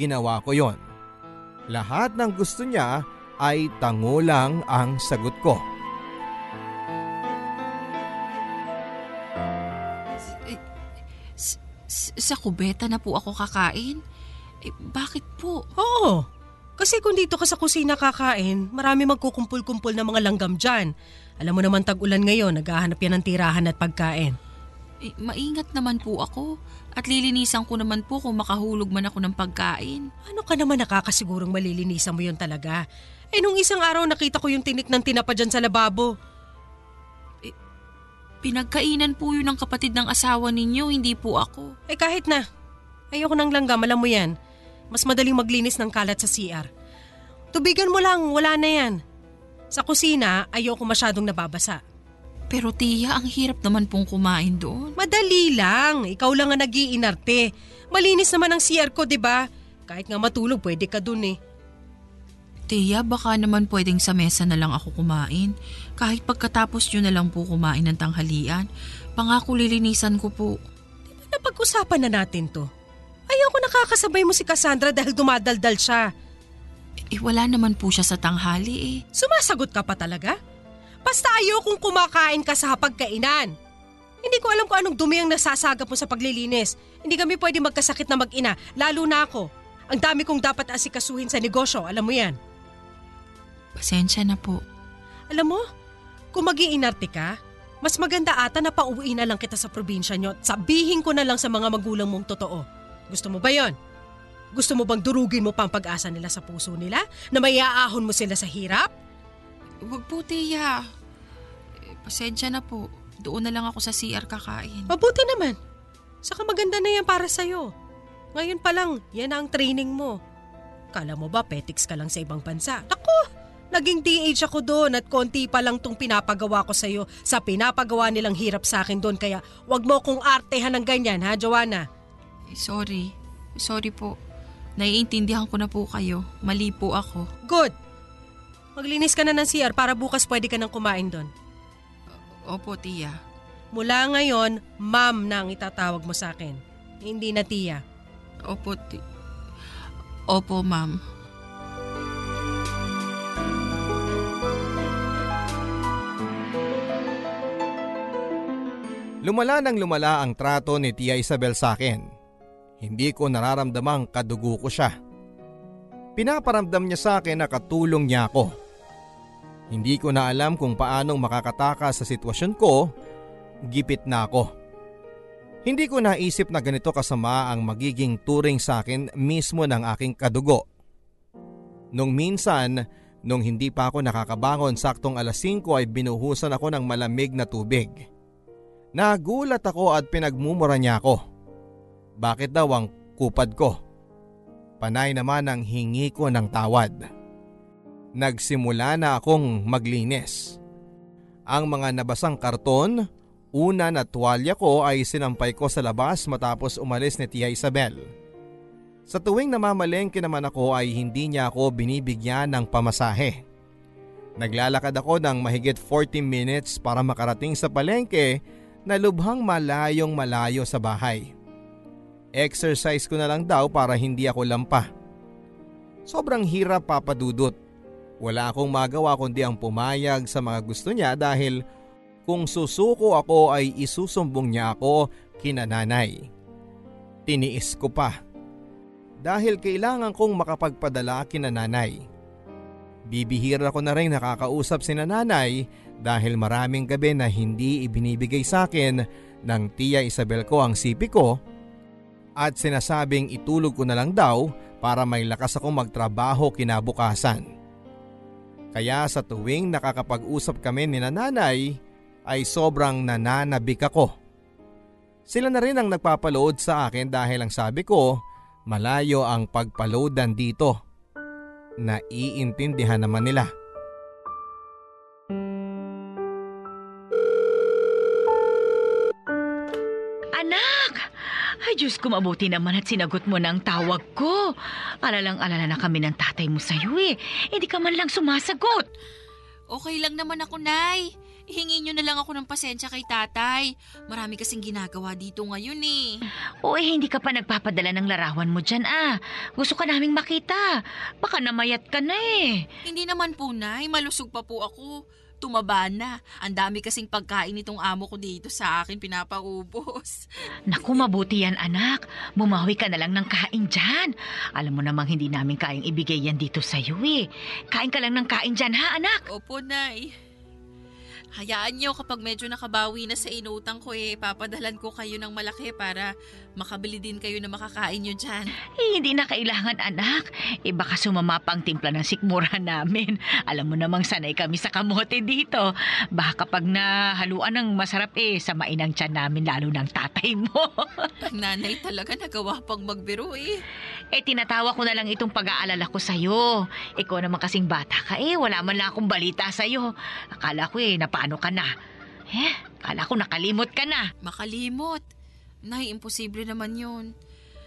Ginawa ko yon. Lahat ng gusto niya ay tango lang ang sagot ko. Sa kubeta na po ako kakain? Eh, bakit po? Oo. Kasi kung dito ka sa kusina kakain, marami magkukumpul-kumpul ng mga langgam dyan. Alam mo naman tag-ulan ngayon, naghahanap yan ng tirahan at pagkain. Eh, maingat naman po ako. At lilinisan ko naman po kung makahulog man ako ng pagkain. Ano ka naman nakakasigurong malilinisan mo yun talaga? Eh nung isang araw nakita ko yung tinik ng tinapa dyan sa lababo. Pinagkainan po yun ng kapatid ng asawa ninyo, hindi po ako. Eh kahit na. Ayoko ng langgam, alam mo yan. Mas madaling maglinis ng kalat sa CR. Tubigan mo lang, wala na yan. Sa kusina, ayoko masyadong nababasa. Pero tiya, ang hirap naman pong kumain doon. Madali lang. Ikaw lang ang nagiinarte. Malinis naman ang CR ko, di ba? Kahit nga matulog, pwede ka dun eh. Tiya, baka naman pwedeng sa mesa na lang ako kumain. Kahit pagkatapos nyo na lang po kumain ng tanghalian. Pangako lilinisan ko po. Napag-usapan na natin to. Ayoko nakakasabay mo si Cassandra dahil dumadaldal siya. Eh wala naman po siya sa tanghali eh. Sumasagot ka pa talaga? Basta ayokong kumakain ka sa hapagkainan. Hindi ko alam kung anong dumi ang nasasagap mo sa paglilinis. Hindi kami pwede magkasakit na mag-ina, lalo na ako. Ang dami kong dapat asikasuhin sa negosyo, alam mo yan. Pasensya na po. Alam mo, kung magiinarte ka, mas maganda ata na pauwi na lang kita sa probinsya nyo at sabihin ko na lang sa mga magulang mong totoo. Gusto mo ba yon? Gusto mo bang durugin mo pa ang pag-asa nila sa puso nila? Na may aahon mo sila sa hirap? Huwag po, Tiya. Eh, pasensya na po. Doon na lang ako sa CR kakain. Mabuti naman. Saka maganda na yan para sa'yo. Ngayon pa lang, yan ang training mo. Kala mo ba petics ka lang sa ibang bansa? Naku! Naging DH ako doon at konti pa lang tong pinapagawa ko sa'yo sa pinapagawa nilang hirap sa akin doon kaya wag mo kong artehan ng ganyan ha, Joanna? Sorry. Sorry po. Naiintindihan ko na po kayo. Mali po ako. Good! Maglinis ka na ng CR para bukas pwede ka nang kumain doon. Opo, Tiya. Mula ngayon, ma'am na ang itatawag mo sa akin. Hindi na tiya. Opo, ti... Opo, ma'am. Lumala ng lumala ang trato ni Tia Isabel sa akin. Hindi ko nararamdamang kadugo ko siya. Pinaparamdam niya sa akin na katulong niya ako. Hindi ko na alam kung paanong makakataka sa sitwasyon ko, gipit na ako. Hindi ko naisip na ganito kasama ang magiging turing sa akin mismo ng aking kadugo. Nung minsan, nung hindi pa ako nakakabangon saktong alas 5 ay binuhusan ako ng malamig na tubig. Nagulat ako at pinagmumura niya ako. Bakit daw ang kupad ko? Panay naman ang hingi ko ng tawad. Nagsimula na akong maglinis. Ang mga nabasang karton, una na tuwalya ko ay sinampay ko sa labas matapos umalis ni Tia Isabel. Sa tuwing namamalengke naman ako ay hindi niya ako binibigyan ng pamasahe. Naglalakad ako ng mahigit 40 minutes para makarating sa palengke na lubhang malayong malayo sa bahay. Exercise ko na lang daw para hindi ako lampa. Sobrang hirap papadudot. Wala akong magawa kundi ang pumayag sa mga gusto niya dahil kung susuko ako ay isusumbong niya ako kina nanay. Tiniis ko pa. Dahil kailangan kong makapagpadala kina nanay. Bibihira ko na rin nakakausap si nanay dahil maraming gabi na hindi ibinibigay sa akin ng tiya Isabel ko ang sipi ko at sinasabing itulog ko na lang daw para may lakas akong magtrabaho kinabukasan. Kaya sa tuwing nakakapag-usap kami ni nanay ay sobrang nananabik ako. Sila na rin ang nagpapaload sa akin dahil ang sabi ko malayo ang pagpaloadan dito. Naiintindihan naman nila. Ay, Diyos ko, mabuti naman at sinagot mo ng tawag ko. Alalang-alala na kami ng tatay mo sa'yo eh. Hindi ka man lang sumasagot. Okay lang naman ako, Nay. Hingi nyo na lang ako ng pasensya kay tatay. Marami kasing ginagawa dito ngayon eh. O eh, hindi ka pa nagpapadala ng larawan mo dyan ah. Gusto ka naming makita. Baka namayat ka na eh. Hindi naman po, Nay. Malusog pa po ako. Tumaba na. Ang dami kasing pagkain nitong amo ko dito sa akin pinapaubos. Naku, mabuti yan anak. Bumawi ka na lang ng kain dyan. Alam mo namang hindi namin kayang ibigay yan dito sa'yo eh. Kain ka lang ng kain dyan ha anak? Opo, Nay. Hayaan nyo kapag medyo nakabawi na sa inutang ko eh, papadalan ko kayo ng malaki para makabili din kayo na makakain nyo dyan. Eh, hindi na kailangan anak. Eh baka sumama pa ang timpla ng sikmura namin. Alam mo namang sanay kami sa kamote dito. Baka kapag nahaluan ng masarap eh, samain ang tiyan namin lalo ng tatay mo. Ang nanay talaga nagawa pang magbiro eh. Eh tinatawa ko na lang itong pag-aalala ko sa'yo. Ikaw naman kasing bata ka eh, wala man lang akong balita sa'yo. Akala ko eh, napaano ka na. Eh, akala ko nakalimot ka na. Makalimot. Nay, imposible naman yun.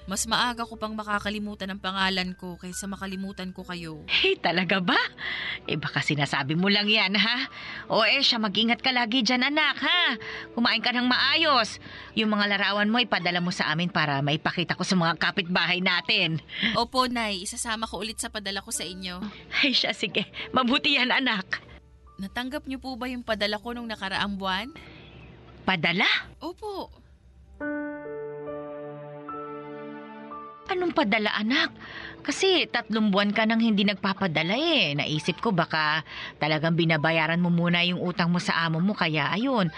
Mas maaga ko pang makakalimutan ang pangalan ko kaysa makalimutan ko kayo. Eh, talaga ba? Eh, baka sinasabi mo lang yan, ha? O eh, siya, mag-ingat ka lagi dyan, anak, ha? Kumain ka ng maayos. Yung mga larawan mo, ipadala mo sa amin para maipakita ko sa mga kapitbahay natin. Opo, Nay, isasama ko ulit sa padala ko sa inyo. Ay, siya, sige. Mabuti yan, anak. Natanggap niyo po ba yung padala ko nung nakaraang buwan? Padala? Opo. Anong padala, anak? Kasi tatlong buwan ka nang hindi nagpapadala eh. Naisip ko baka talagang binabayaran mo muna yung utang mo sa amo mo kaya ayun.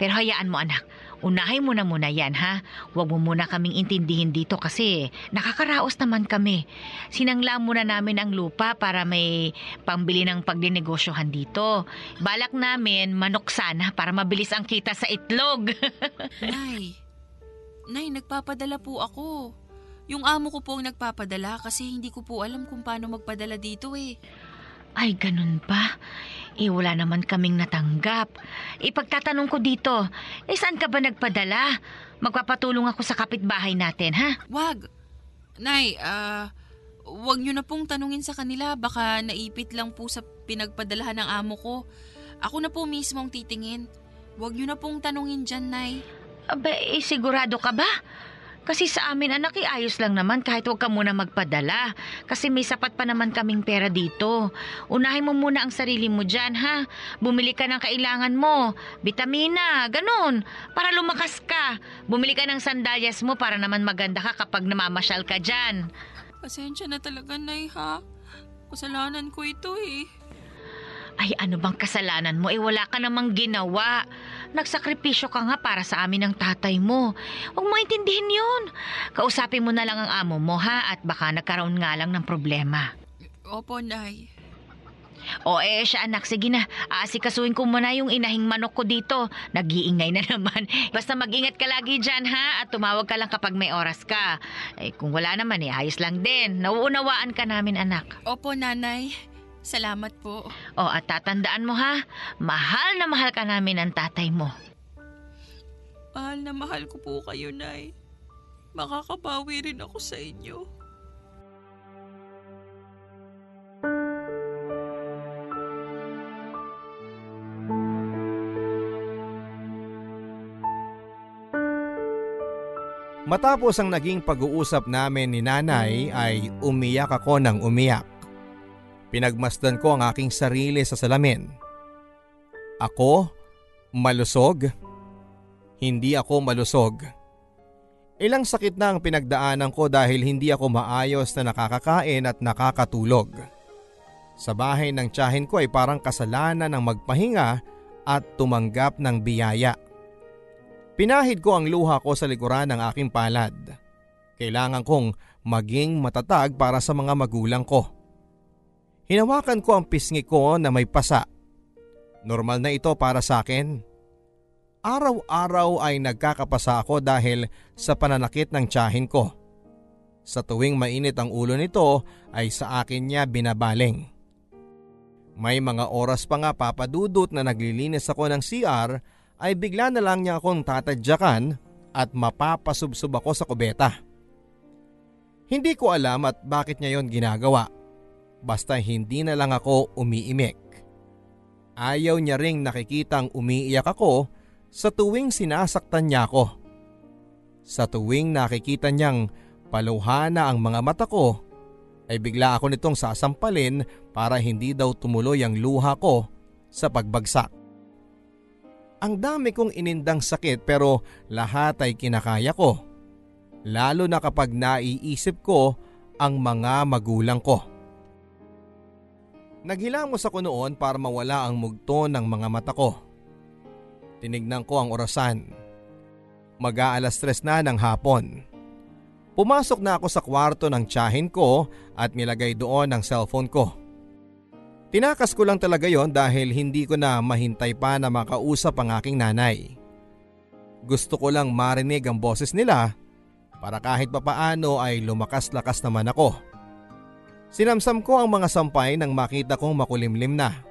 Pero hayaan mo anak, unahin mo na muna yan ha. Huwag mo muna kaming intindihin dito kasi nakakaraos naman kami. Sinangla muna namin ang lupa para may pambili ng pagdinegosyohan dito. Balak namin manok sana para mabilis ang kita sa itlog. Nay, Nay, nagpapadala po ako. Yung amo ko po ang nagpapadala kasi hindi ko po alam kung paano magpadala dito eh. Ay, ganun ba? Eh, wala naman kaming natanggap. Ipagtatanong ko dito, eh saan ka ba nagpadala? Magpapatulong ako sa kapitbahay natin, ha? Wag. Nay, ah, wag nyo na pong tanungin sa kanila. Baka naipit lang po sa pinagpadalahan ng amo ko. Ako na po mismo ang titingin. Wag nyo na pong tanungin dyan, Nay. Aba, eh, sigurado ka ba? Kasi sa amin anak, eh, ayos lang naman kahit huwag ka muna magpadala. Kasi may sapat pa naman kaming pera dito. Unahin mo muna ang sarili mo dyan, ha? Bumili ka ng kailangan mo. Vitamina, ganun. Para lumakas ka. Bumili ka ng sandalyas mo para naman maganda ka kapag namamasyal ka dyan. Pasensya na talaga, Nay, ha? Kasalanan ko ito eh. Ay, ano bang kasalanan mo? Eh, wala ka namang ginawa. Nagsakripisyo ka nga para sa amin ng tatay mo. Huwag mo intindihin yun. Kausapin mo na lang ang amo mo, ha? At baka nagkaroon nga lang ng problema. Opo, Nay. O eh, siya anak, sige na. Aasikasuhin ko muna yung inahing manok ko dito. Nag-iingay na naman. Basta mag-ingat ka lagi dyan, ha? At tumawag ka lang kapag may oras ka. Eh, kung wala naman, eh, ayos lang din. Nauunawaan ka namin, anak. Opo, Nanay. Salamat po. O, at tatandaan mo, ha? Mahal na mahal ka namin ng tatay mo. Mahal na mahal ko po kayo, Nay. Makakabawi rin ako sa inyo. Matapos ang naging pag-uusap namin ni nanay ay umiyak ako ng umiyak. Pinagmasdan ko ang aking sarili sa salamin. Ako? Malusog? Hindi ako malusog. Ilang sakit na ang pinagdaanan ko dahil hindi ako maayos na nakakakain at nakakatulog. Sa bahay ng tiyahin ko ay parang kasalanan ng magpahinga at tumanggap ng biyaya. Pinahid ko ang luha ko sa likuran ng aking palad. Kailangan kong maging matatag para sa mga magulang ko. Hinawakan ko ang pisngi ko na may pasa. Normal na ito para sa akin. Araw-araw ay nagkakapasa ako dahil sa pananakit ng tiyahin ko. Sa tuwing mainit ang ulo nito ay sa akin niya binabaling. May mga oras pa nga papadudot na naglilinis ako ng CR ay bigla na lang niya akong tatadyakan at mapapasubsob ako sa kubeta. Hindi ko alam at bakit niya yon ginagawa. Basta hindi na lang ako umiimik. Ayaw niya ring nakikitang umiiyak ako sa tuwing sinasaktan niya ako. Sa tuwing nakikita niyang paluhana ang mga mata ko, ay bigla ako nitong sasampalin para hindi daw tumuloy ang luha ko sa pagbagsak. Ang dami kong inindang sakit pero lahat ay kinakaya ko. Lalo na kapag naiisip ko ang mga magulang ko. Naghilamos ako noon para mawala ang mugto ng mga mata ko. Tinignan ko ang orasan. Mag-aalas tres na ng hapon. Pumasok na ako sa kwarto ng tiyahin ko at nilagay doon ang cellphone ko. Tinakas ko lang talaga yon dahil hindi ko na mahintay pa na makausap ang aking nanay. Gusto ko lang marinig ang boses nila para kahit papaano ay lumakas-lakas naman ako. Sinamsam ko ang mga sampay nang makita kong makulimlim na.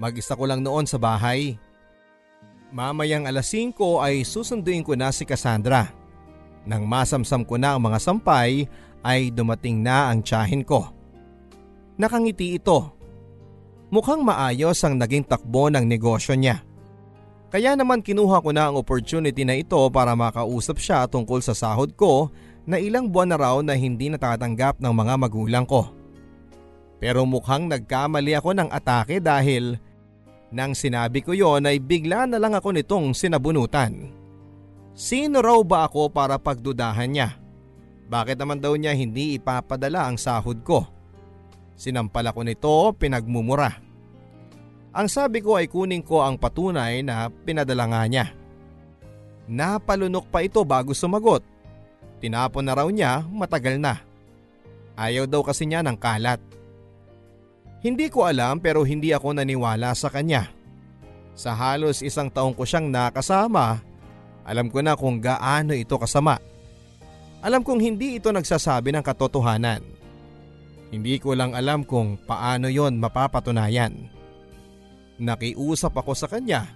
Mag-isa ko lang noon sa bahay. Mamayang alas 5 ay susunduin ko na si Cassandra. Nang masamsam ko na ang mga sampay ay dumating na ang tiyahin ko. Nakangiti ito Mukhang maayos ang naging takbo ng negosyo niya. Kaya naman kinuha ko na ang opportunity na ito para makausap siya tungkol sa sahod ko na ilang buwan na raw na hindi natatanggap ng mga magulang ko. Pero mukhang nagkamali ako ng atake dahil nang sinabi ko yon ay bigla na lang ako nitong sinabunutan. Sino raw ba ako para pagdudahan niya? Bakit naman daw niya hindi ipapadala ang sahod ko? Sinampal ako nito pinagmumura. Ang sabi ko ay kunin ko ang patunay na pinadala nga niya. Napalunok pa ito bago sumagot. Tinapon na raw niya matagal na. Ayaw daw kasi niya ng kalat. Hindi ko alam pero hindi ako naniwala sa kanya. Sa halos isang taong ko siyang nakasama, alam ko na kung gaano ito kasama. Alam kong hindi ito nagsasabi ng katotohanan. Hindi ko lang alam kung paano yon mapapatunayan. Nakiusap ako sa kanya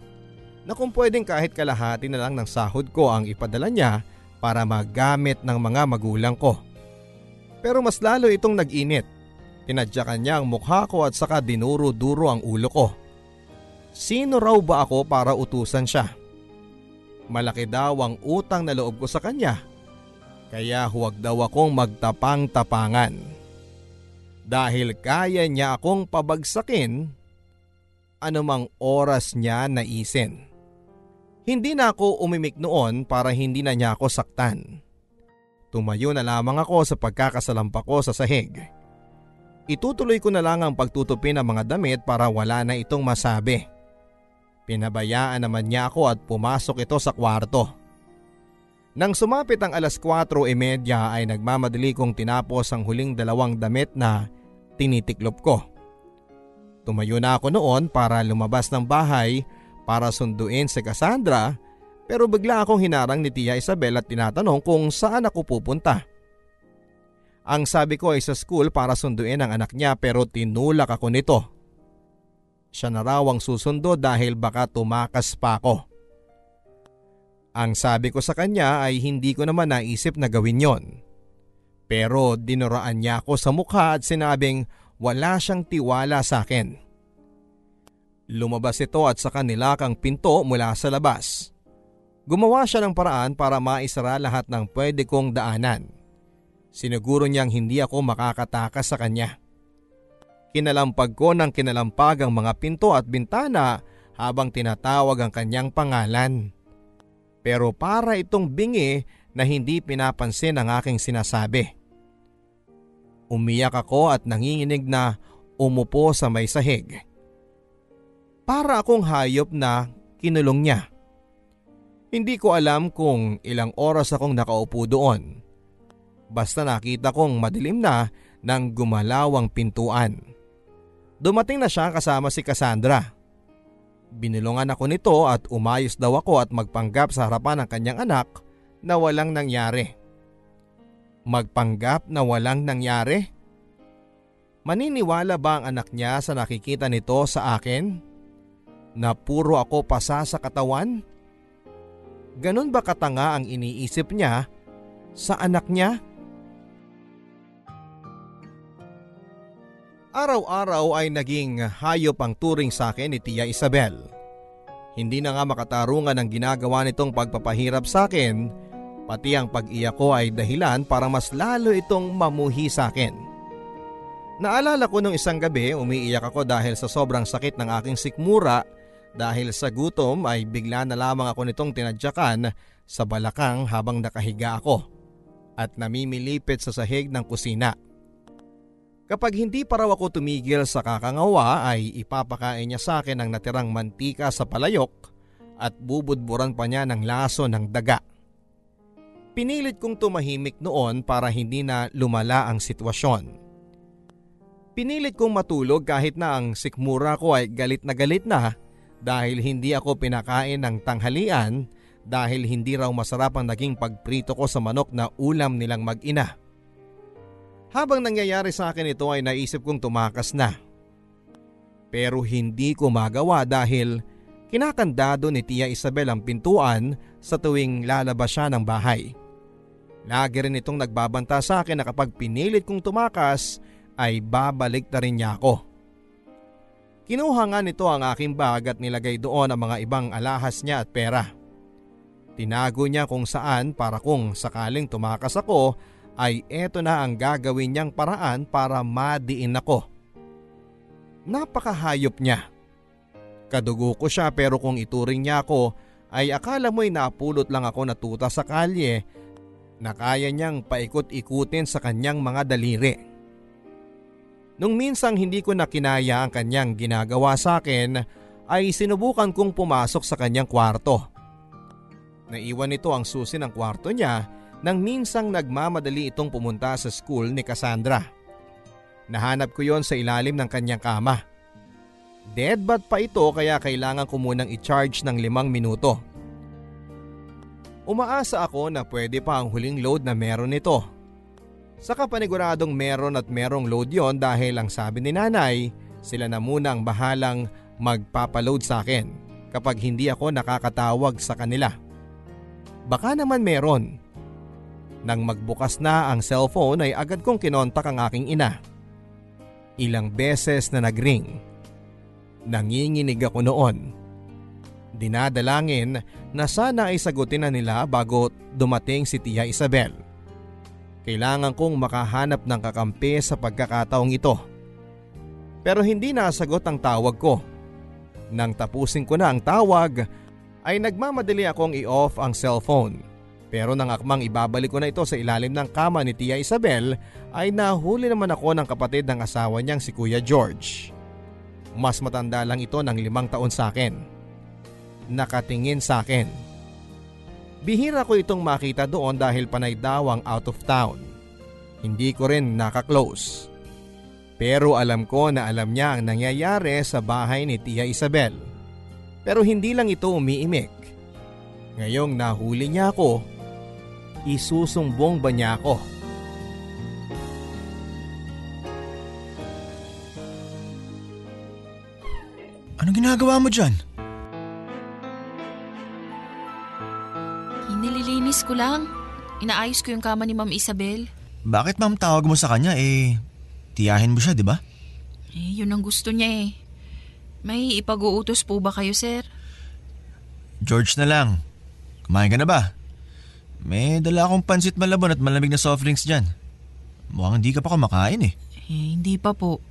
na kung pwedeng kahit kalahati na lang ng sahod ko ang ipadala niya para magamit ng mga magulang ko. Pero mas lalo itong nag-init. Tinadyakan niya ang mukha ko at saka dinuro-duro ang ulo ko. Sino raw ba ako para utusan siya? Malaki daw ang utang na loob ko sa kanya. Kaya huwag daw akong magtapang-tapangan dahil kaya niya akong pabagsakin anumang oras niya naisin. Hindi na ako umimik noon para hindi na niya ako saktan. Tumayo na lamang ako sa pagkakasalampa ko sa sahig. Itutuloy ko na lang ang pagtutupi ng mga damit para wala na itong masabi. Pinabayaan naman niya ako at pumasok ito sa kwarto. Nang sumapit ang alas 4.30 ay nagmamadali kong tinapos ang huling dalawang damit na tinitiklop ko. Tumayo na ako noon para lumabas ng bahay para sunduin si Cassandra pero bigla akong hinarang ni Tia Isabel at tinatanong kung saan ako pupunta. Ang sabi ko ay sa school para sunduin ang anak niya pero tinulak ako nito. Siya na raw ang susundo dahil baka tumakas pa ako. Ang sabi ko sa kanya ay hindi ko naman naisip na gawin yon. Pero dinuraan niya ako sa mukha at sinabing wala siyang tiwala sa akin. Lumabas ito at sa kanila kang pinto mula sa labas. Gumawa siya ng paraan para maisara lahat ng pwede kong daanan. Siniguro niyang hindi ako makakatakas sa kanya. Kinalampag ko ng kinalampag ang mga pinto at bintana habang tinatawag ang kanyang pangalan pero para itong bingi na hindi pinapansin ang aking sinasabi. Umiyak ako at nanginginig na umupo sa may sahig. Para akong hayop na kinulong niya. Hindi ko alam kung ilang oras akong nakaupo doon. Basta nakita kong madilim na nang gumalaw ang pintuan. Dumating na siya kasama si Cassandra. Binulungan ako nito at umayos daw ako at magpanggap sa harapan ng kanyang anak na walang nangyari. Magpanggap na walang nangyari? Maniniwala ba ang anak niya sa nakikita nito sa akin? Na puro ako pasa sa katawan? Ganon ba katanga ang iniisip niya sa anak niya? Araw-araw ay naging hayop ang turing sa akin ni Tia Isabel. Hindi na nga makatarungan ang ginagawa nitong pagpapahirap sa akin, pati ang pag-iyak ko ay dahilan para mas lalo itong mamuhi sa akin. Naalala ko nung isang gabi umiiyak ako dahil sa sobrang sakit ng aking sikmura dahil sa gutom ay bigla na lamang ako nitong tinadyakan sa balakang habang nakahiga ako at namimilipit sa sahig ng kusina. Kapag hindi pa raw ako tumigil sa kakangawa ay ipapakain niya sa akin ang natirang mantika sa palayok at bubudburan pa niya ng laso ng daga. Pinilit kong tumahimik noon para hindi na lumala ang sitwasyon. Pinilit kong matulog kahit na ang sikmura ko ay galit na galit na dahil hindi ako pinakain ng tanghalian dahil hindi raw masarap ang naging pagprito ko sa manok na ulam nilang mag-ina. Habang nangyayari sa akin ito ay naisip kong tumakas na. Pero hindi ko magawa dahil kinakandado ni Tia Isabel ang pintuan sa tuwing lalabas siya ng bahay. Lagi rin itong nagbabanta sa akin na kapag pinilit kong tumakas ay babalik na rin niya ako. Kinuha nga nito ang aking bag at nilagay doon ang mga ibang alahas niya at pera. Tinago niya kung saan para kung sakaling tumakas ako ay eto na ang gagawin niyang paraan para madiin ako. Napakahayop niya. Kadugo ko siya pero kung ituring niya ako ay akala mo'y napulot lang ako na tuta sa kalye na kaya niyang paikot-ikutin sa kanyang mga daliri. Nung minsang hindi ko na kinaya ang kanyang ginagawa sa akin ay sinubukan kong pumasok sa kanyang kwarto. Naiwan nito ang susi ng kwarto niya nang minsang nagmamadali itong pumunta sa school ni Cassandra. Nahanap ko yon sa ilalim ng kanyang kama. Deadbat pa ito kaya kailangan ko munang i-charge ng limang minuto. Umaasa ako na pwede pa ang huling load na meron nito. Sa kapaniguradong meron at merong load yon dahil ang sabi ni nanay, sila na muna ang bahalang magpapaload sa akin kapag hindi ako nakakatawag sa kanila. Baka naman meron. Nang magbukas na ang cellphone ay agad kong kinontak ang aking ina. Ilang beses na nagring Nanginginig ako noon. Dinadalangin na sana ay sagutin na nila bago dumating si Tia Isabel. Kailangan kong makahanap ng kakampi sa pagkakataong ito. Pero hindi nasagot ang tawag ko. Nang tapusin ko na ang tawag, ay nagmamadali akong i-off ang cellphone. Pero nang akmang ibabalik ko na ito sa ilalim ng kama ni Tia Isabel, ay nahuli naman ako ng kapatid ng asawa niyang si Kuya George. Mas matanda lang ito ng limang taon sa akin. Nakatingin sa akin. Bihira ko itong makita doon dahil panay daw ang out of town. Hindi ko rin nakaklose. Pero alam ko na alam niya ang nangyayari sa bahay ni Tia Isabel. Pero hindi lang ito umiimik. Ngayong nahuli niya ako, isusumbong ba niya ako? Anong ginagawa mo dyan? Nililinis ko lang. Inaayos ko yung kama ni Ma'am Isabel. Bakit ma'am tawag mo sa kanya eh, tiyahin mo siya di ba? Eh, yun ang gusto niya eh. May ipag-uutos po ba kayo, sir? George na lang. Kumain ka na ba? May dala akong pansit malabon at malamig na soft drinks dyan. Mukhang hindi ka pa kumakain eh. Eh, hindi pa po.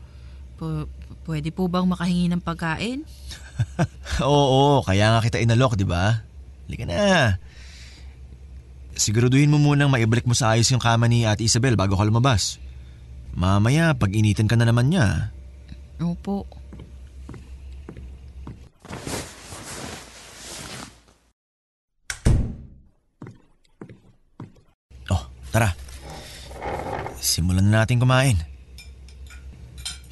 P- Pwede po bang makahingi ng pagkain? Oo, kaya nga kita inalok, di ba? Halika na. Siguraduhin mo munang maibalik mo sa ayos yung kama ni Ate Isabel bago ka lumabas. Mamaya, pag initan ka na naman niya. Opo. Oh, tara. Simulan na natin kumain.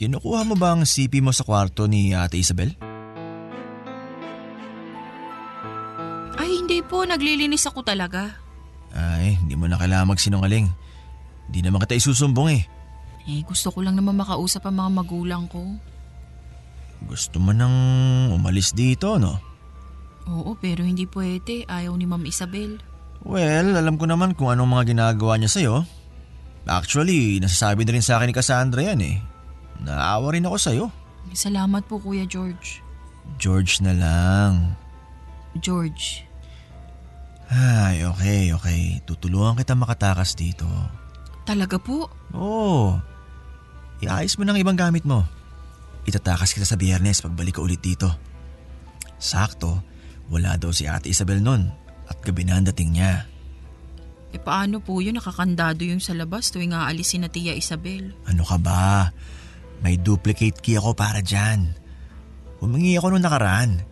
Kinukuha mo ba ang CP mo sa kwarto ni Ate Isabel? Ay, hindi po. Naglilinis ako talaga. Ay, hindi mo na kailangan magsinungaling. Hindi naman kita isusumbong eh. Eh, gusto ko lang naman makausap ang mga magulang ko. Gusto mo nang umalis dito, no? Oo, pero hindi pwede. Ayaw ni Ma'am Isabel. Well, alam ko naman kung anong mga ginagawa niya sa'yo. Actually, nasasabi na rin sa akin ni Cassandra yan eh. Naawa rin ako sa'yo. Salamat po Kuya George. George na lang. George. Ay, okay, okay. Tutulungan kita makatakas dito. Talaga po? Oo. Iayos mo ng ibang gamit mo. Itatakas kita sa biyernes pagbalik ko ulit dito. Sakto, wala daw si Ate Isabel nun at gabi na ang dating niya. E paano po yun? Nakakandado yung sa labas tuwing aalisin na Tia Isabel. Ano ka ba? May duplicate key ako para dyan. Humingi ako nung nakaraan.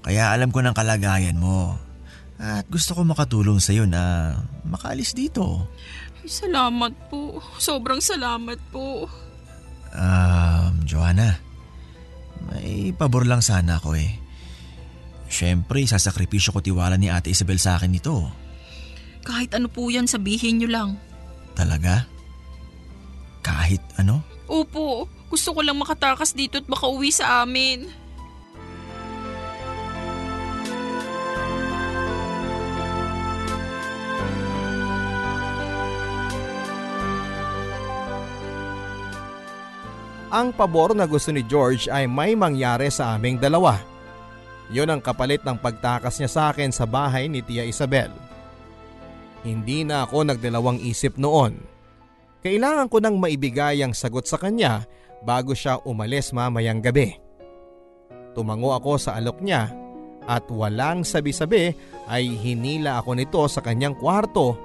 Kaya alam ko ng kalagayan mo. At gusto ko makatulong sa'yo na makaalis dito. Ay, salamat po. Sobrang salamat po. Um, Joanna, may pabor lang sana ako eh. Siyempre, sasakripisyo ko tiwala ni Ate Isabel sa akin ito. Kahit ano po yan, sabihin niyo lang. Talaga? Kahit ano? Opo, gusto ko lang makatakas dito at makauwi sa amin. Ang pabor na gusto ni George ay may mangyari sa aming dalawa. Yun ang kapalit ng pagtakas niya sa akin sa bahay ni Tia Isabel. Hindi na ako nagdalawang isip noon. Kailangan ko nang maibigay ang sagot sa kanya bago siya umalis mamayang gabi. Tumango ako sa alok niya at walang sabi-sabi ay hinila ako nito sa kanyang kwarto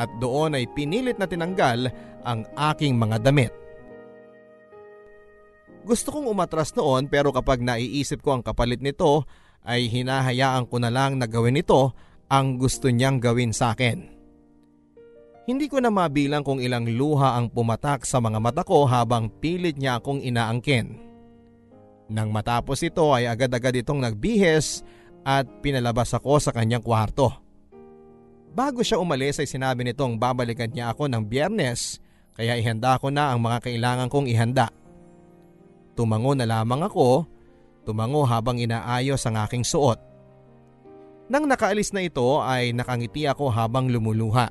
at doon ay pinilit na tinanggal ang aking mga damit. Gusto kong umatras noon pero kapag naiisip ko ang kapalit nito ay hinahayaan ko na lang na gawin ito ang gusto niyang gawin sa akin. Hindi ko na mabilang kung ilang luha ang pumatak sa mga mata ko habang pilit niya akong inaangkin. Nang matapos ito ay agad-agad itong nagbihis at pinalabas ako sa kanyang kwarto. Bago siya umalis ay sinabi nitong babalikan niya ako ng biyernes kaya ihanda ko na ang mga kailangan kong ihanda. Tumango na lamang ako, tumango habang inaayos ang aking suot. Nang nakaalis na ito ay nakangiti ako habang lumuluha.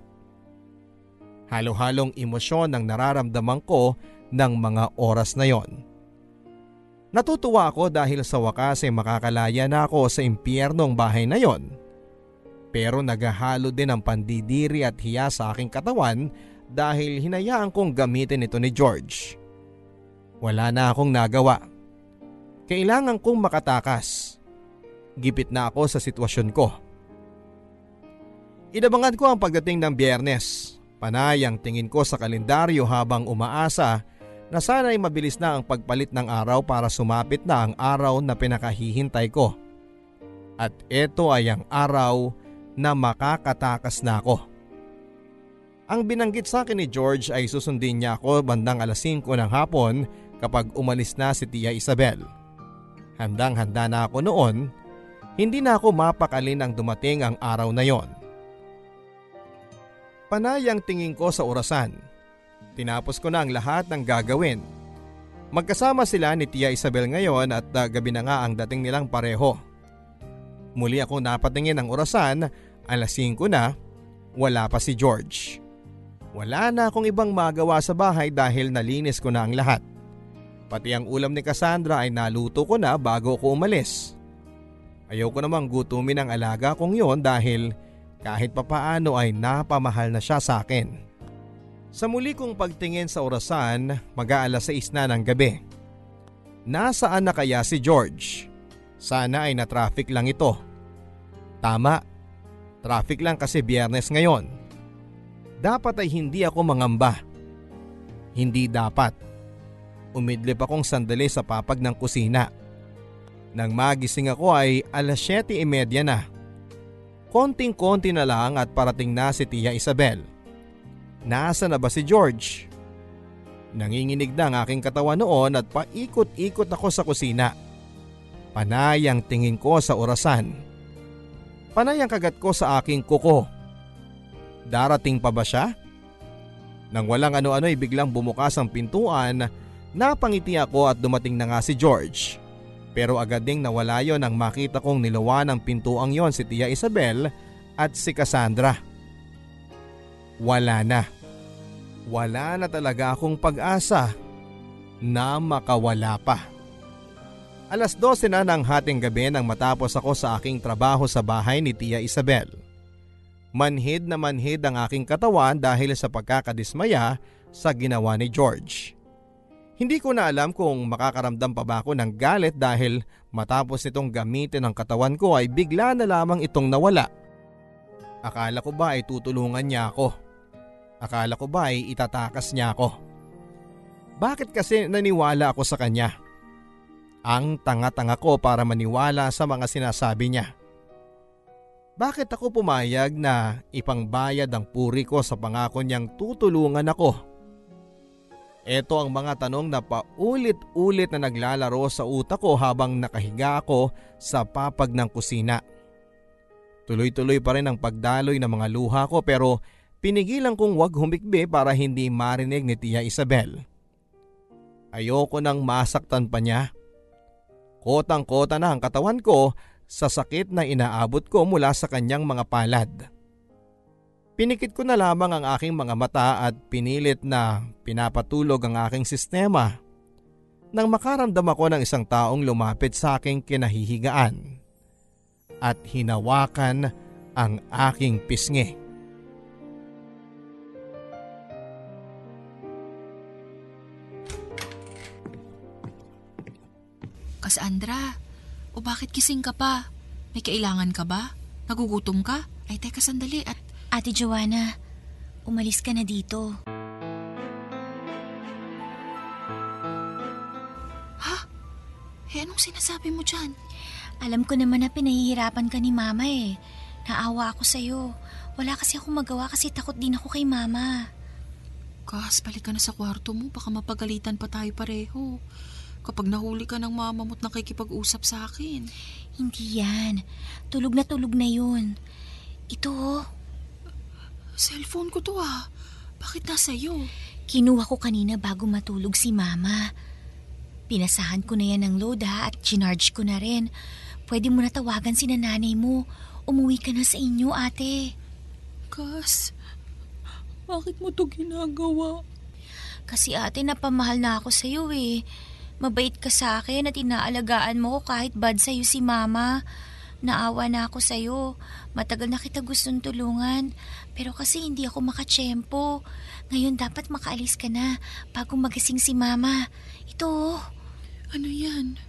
Halo-halong emosyon ang nararamdaman ko ng mga oras na yon. Natutuwa ako dahil sa wakas ay makakalaya na ako sa impyernong bahay na yon. Pero naghahalo din ang pandidiri at hiya sa aking katawan dahil hinayaan kong gamitin ito ni George. Wala na akong nagawa. Kailangan kong makatakas. Gipit na ako sa sitwasyon ko. Inabangan ko ang pagdating ng biyernes. Panay ang tingin ko sa kalendaryo habang umaasa na sana'y mabilis na ang pagpalit ng araw para sumapit na ang araw na pinakahihintay ko. At ito ay ang araw na makakatakas na ako. Ang binanggit sa akin ni George ay susundin niya ako bandang alas 5 ng hapon kapag umalis na si Tia Isabel. Handang handa na ako noon, hindi na ako mapakali nang dumating ang araw na yon. Panayang tingin ko sa orasan. Tinapos ko na ang lahat ng gagawin. Magkasama sila ni Tia Isabel ngayon at uh, gabi na nga ang dating nilang pareho. Muli ako napatingin ng orasan, alas 5 na, wala pa si George. Wala na akong ibang magawa sa bahay dahil nalinis ko na ang lahat. Pati ang ulam ni Cassandra ay naluto ko na bago ko umalis. Ayaw ko namang gutumin ang alaga kong yon dahil kahit papaano ay napamahal na siya sa akin. Sa muli kong pagtingin sa orasan, mag-aalas 6 na ng gabi. Nasaan na kaya si George? Sana ay na-traffic lang ito. Tama, traffic lang kasi biyernes ngayon. Dapat ay hindi ako mangamba. Hindi dapat. Umidlip akong sandali sa papag ng kusina. Nang magising ako ay alas 7.30 na. Konting-konti na lang at parating na si Tia Isabel. Nasa na ba si George? Nanginginig na ang aking katawan noon at paikot-ikot ako sa kusina. Panay ang tingin ko sa orasan. Panay ang kagat ko sa aking kuko. Darating pa ba siya? Nang walang ano-ano ay biglang bumukas ang pintuan, napangiti ako at dumating na nga si George. Pero agad ding nawala yon nang makita kong nilawan ng pintuang yon si Tia Isabel at si Cassandra. Wala na. Wala na talaga akong pag-asa na makawala pa. Alas 12 na ng hating gabi nang matapos ako sa aking trabaho sa bahay ni Tia Isabel. Manhid na manhid ang aking katawan dahil sa pagkakadismaya sa ginawa ni George. Hindi ko na alam kung makakaramdam pa ba ako ng galit dahil matapos nitong gamitin ang katawan ko ay bigla na lamang itong nawala. Akala ko ba ay tutulungan niya ako? Akala ko ba ay itatakas niya ako? Bakit kasi naniwala ako sa kanya? Ang tanga-tanga ko para maniwala sa mga sinasabi niya. Bakit ako pumayag na ipangbayad ang puri ko sa pangako niyang tutulungan ako? Ito ang mga tanong na paulit-ulit na naglalaro sa utak ko habang nakahiga ako sa papag ng kusina. Tuloy-tuloy pa rin ang pagdaloy ng mga luha ko pero pinigilan kong wag humikbi para hindi marinig ni Tia Isabel. Ayoko nang masaktan pa niya. Kotang-kota na ang katawan ko sa sakit na inaabot ko mula sa kanyang mga palad. Pinikit ko na lamang ang aking mga mata at pinilit na pinapatulog ang aking sistema nang makaramdam ako ng isang taong lumapit sa aking kinahihigaan at hinawakan ang aking pisngi. Cassandra, o bakit kising ka pa? May kailangan ka ba? Nagugutom ka? Ay teka sandali at... Ate Joanna, umalis ka na dito. Ha? Eh anong sinasabi mo dyan? Alam ko naman na pinahihirapan ka ni Mama eh. Naawa ako sa'yo. Wala kasi akong magawa kasi takot din ako kay Mama. Kas, balik ka na sa kwarto mo. Baka mapagalitan pa tayo pareho. Kapag nahuli ka ng mama mo't nakikipag-usap sa akin. Hindi yan. Tulog na tulog na yun. Ito oh. Cellphone ko to ah. Bakit nasa iyo? Kinuha ko kanina bago matulog si Mama. Pinasahan ko na yan ng load ha at chinarge ko na rin. Pwede mo na tawagan si nanay mo. Umuwi ka na sa inyo, ate. Kas, bakit mo to ginagawa? Kasi ate, napamahal na ako sa'yo eh. Mabait ka sa akin at inaalagaan mo ko kahit bad sa'yo si mama. Naawa na ako sa'yo. Matagal na kita gustong tulungan. Pero kasi hindi ako makachempo. Ngayon dapat makaalis ka na bago magising si mama. Ito. Ano yan?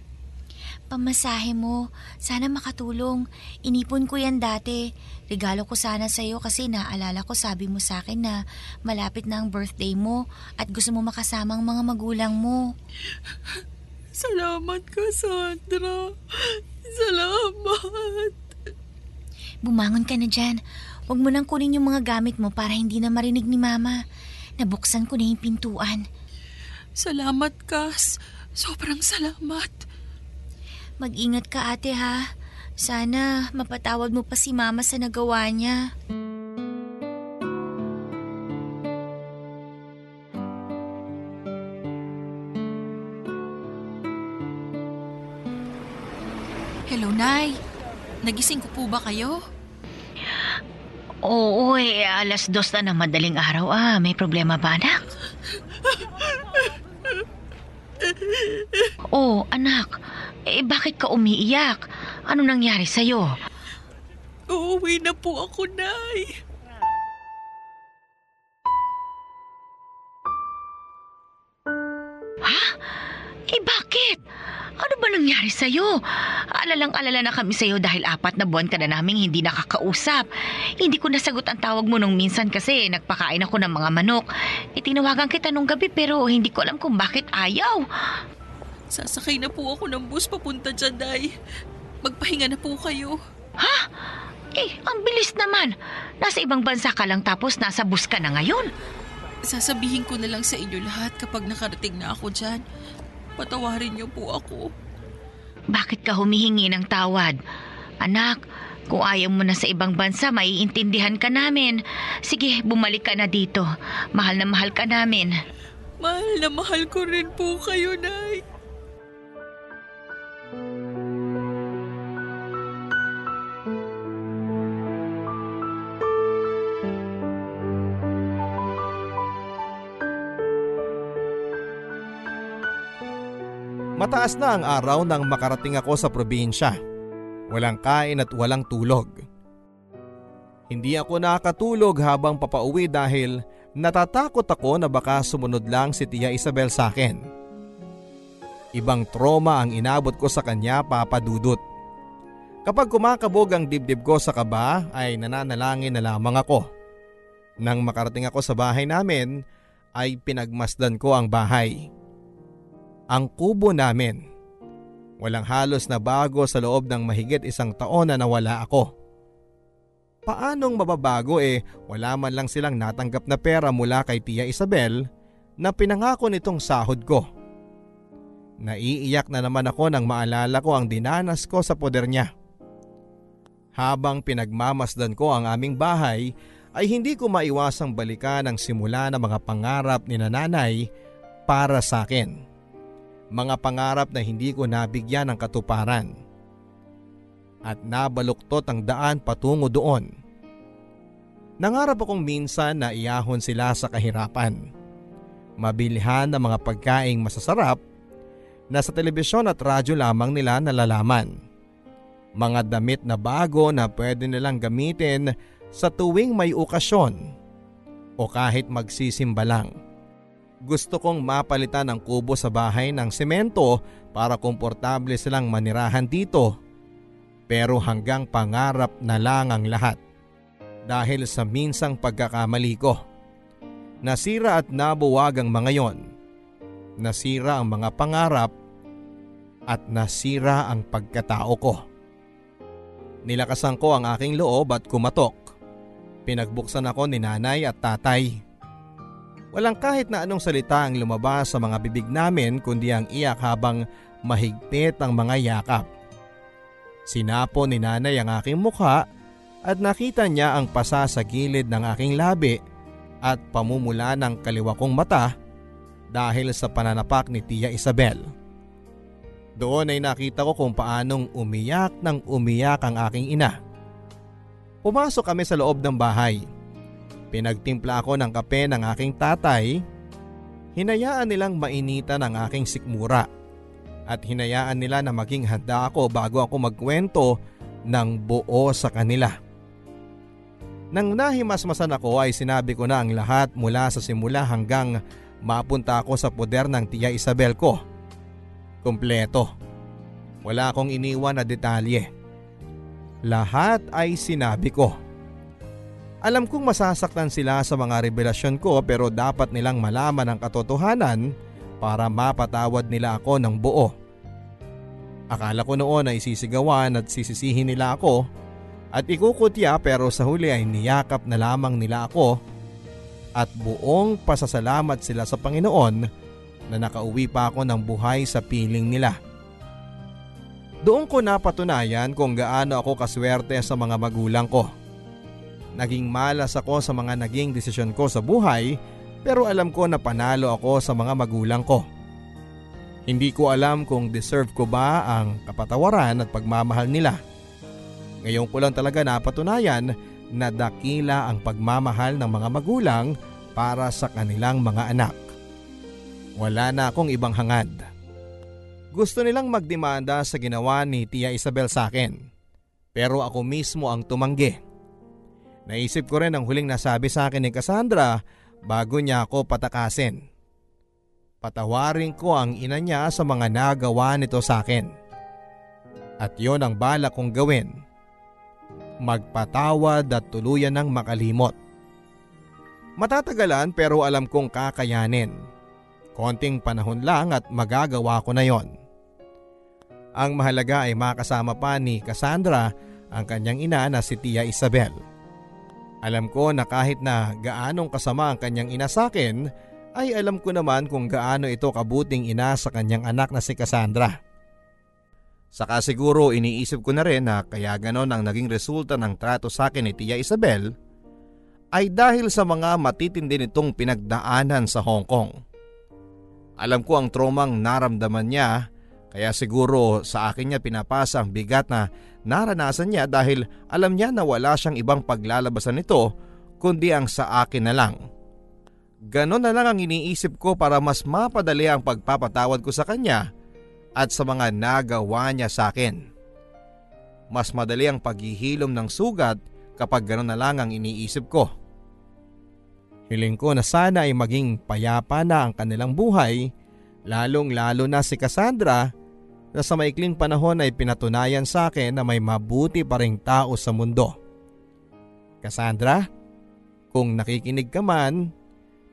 Pamasahe mo. Sana makatulong. Inipon ko yan dati. Regalo ko sana sa'yo kasi naalala ko sabi mo sa akin na malapit na ang birthday mo at gusto mo makasama ang mga magulang mo. Salamat ka, Sandra. Salamat. Bumangon ka na dyan. Huwag mo nang kunin yung mga gamit mo para hindi na marinig ni Mama. Nabuksan ko na yung pintuan. Salamat, Kas. Sobrang salamat. Mag-ingat ka ate ha. Sana mapatawad mo pa si mama sa nagawa niya. Hello, Nay. Nagising ko po ba kayo? Oo, eh, alas dos na ng madaling araw. Ah, may problema ba, anak? oh, anak. Eh, bakit ka umiiyak? Ano nangyari sa'yo? Uuwi na po ako, Nay. Ha? Eh, bakit? Ano ba nangyari sa'yo? Alalang-alala na kami sa'yo dahil apat na buwan ka na naming hindi nakakausap. Hindi ko nasagot ang tawag mo nung minsan kasi nagpakain ako ng mga manok. Itinawagan kita nung gabi pero hindi ko alam kung bakit ayaw. Sasakay na po ako ng bus papunta dyan, Day. Magpahinga na po kayo. Ha? Eh, ang bilis naman. Nasa ibang bansa ka lang tapos nasa bus ka na ngayon. Sasabihin ko na lang sa inyo lahat kapag nakarating na ako dyan. Patawarin niyo po ako. Bakit ka humihingi ng tawad? Anak, kung ayaw mo na sa ibang bansa, maiintindihan ka namin. Sige, bumalik ka na dito. Mahal na mahal ka namin. Mahal na mahal ko rin po kayo, Nay. Mataas na ang araw nang makarating ako sa probinsya. Walang kain at walang tulog. Hindi ako nakatulog habang papauwi dahil natatakot ako na baka sumunod lang si Tia Isabel sa akin. Ibang trauma ang inabot ko sa kanya papadudot. Kapag kumakabog ang dibdib ko sa kaba ay nananalangin na lamang ako. Nang makarating ako sa bahay namin ay pinagmasdan ko ang bahay ang kubo namin. Walang halos na bago sa loob ng mahigit isang taon na nawala ako. Paanong mababago eh wala man lang silang natanggap na pera mula kay Tia Isabel na pinangako nitong sahod ko. Naiiyak na naman ako nang maalala ko ang dinanas ko sa poder niya. Habang pinagmamasdan ko ang aming bahay ay hindi ko maiwasang balikan ang simula ng mga pangarap ni nanay para sa akin. Mga pangarap na hindi ko nabigyan ng katuparan. At nabaluktot ang daan patungo doon. Nangarap akong minsan na iyahon sila sa kahirapan. Mabilihan ng mga pagkaing masasarap na sa telebisyon at radyo lamang nila nalalaman. Mga damit na bago na pwede nilang gamitin sa tuwing may okasyon o kahit magsisimba lang. Gusto kong mapalitan ang kubo sa bahay ng semento para komportable silang manirahan dito. Pero hanggang pangarap na lang ang lahat. Dahil sa minsang pagkakamali ko. Nasira at nabuwag ang mga yon. Nasira ang mga pangarap at nasira ang pagkatao ko. Nilakasan ko ang aking loob at kumatok. Pinagbuksan ako ni nanay at tatay. Walang kahit na anong salita ang lumabas sa mga bibig namin kundi ang iyak habang mahigpit ang mga yakap. Sinapo ni nanay ang aking mukha at nakita niya ang pasa sa gilid ng aking labi at pamumula ng kaliwa kong mata dahil sa pananapak ni Tia Isabel. Doon ay nakita ko kung paanong umiyak ng umiyak ang aking ina. Pumasok kami sa loob ng bahay. Pinagtimpla ako ng kape ng aking tatay. Hinayaan nilang mainitan ang aking sikmura at hinayaan nila na maging handa ako bago ako magkwento ng buo sa kanila. Nang nahimasmasan ako ay sinabi ko na ang lahat mula sa simula hanggang mapunta ako sa poder ng tiya Isabel ko. Kompleto. Wala akong iniwan na detalye. Lahat ay sinabi ko. Alam kong masasaktan sila sa mga revelasyon ko pero dapat nilang malaman ang katotohanan para mapatawad nila ako ng buo. Akala ko noon ay sisigawan at sisisihin nila ako at ikukutya pero sa huli ay niyakap na lamang nila ako at buong pasasalamat sila sa Panginoon na nakauwi pa ako ng buhay sa piling nila. Doon ko napatunayan kung gaano ako kaswerte sa mga magulang ko. Naging malas ako sa mga naging desisyon ko sa buhay pero alam ko na panalo ako sa mga magulang ko. Hindi ko alam kung deserve ko ba ang kapatawaran at pagmamahal nila. Ngayon ko lang talaga napatunayan na dakila ang pagmamahal ng mga magulang para sa kanilang mga anak. Wala na akong ibang hangad. Gusto nilang magdemanda sa ginawa ni Tia Isabel sa akin. Pero ako mismo ang tumanggi. Naisip ko rin ang huling nasabi sa akin ni Cassandra bago niya ako patakasin. Patawarin ko ang ina niya sa mga nagawa nito sa akin. At yon ang bala kong gawin. Magpatawad at tuluyan ng makalimot. Matatagalan pero alam kong kakayanin. Konting panahon lang at magagawa ko na yon. Ang mahalaga ay makasama pa ni Cassandra ang kanyang ina na si Tia Isabel. Alam ko na kahit na gaanong kasama ang kanyang ina sa akin, ay alam ko naman kung gaano ito kabuting ina sa kanyang anak na si Cassandra. Saka siguro iniisip ko na rin na kaya ganon ang naging resulta ng trato sa akin ni Tia Isabel ay dahil sa mga matitindi nitong pinagdaanan sa Hong Kong. Alam ko ang tromang naramdaman niya kaya siguro sa akin niya pinapasa ang bigat na naranasan niya dahil alam niya na wala siyang ibang paglalabasan nito kundi ang sa akin na lang. Ganon na lang ang iniisip ko para mas mapadali ang pagpapatawad ko sa kanya at sa mga nagawa niya sa akin. Mas madali ang paghihilom ng sugat kapag ganon na lang ang iniisip ko. Hiling ko na sana ay maging payapa na ang kanilang buhay, lalong lalo na si Cassandra na sa maikling panahon ay pinatunayan sa akin na may mabuti pa ring tao sa mundo. Cassandra, kung nakikinig ka man,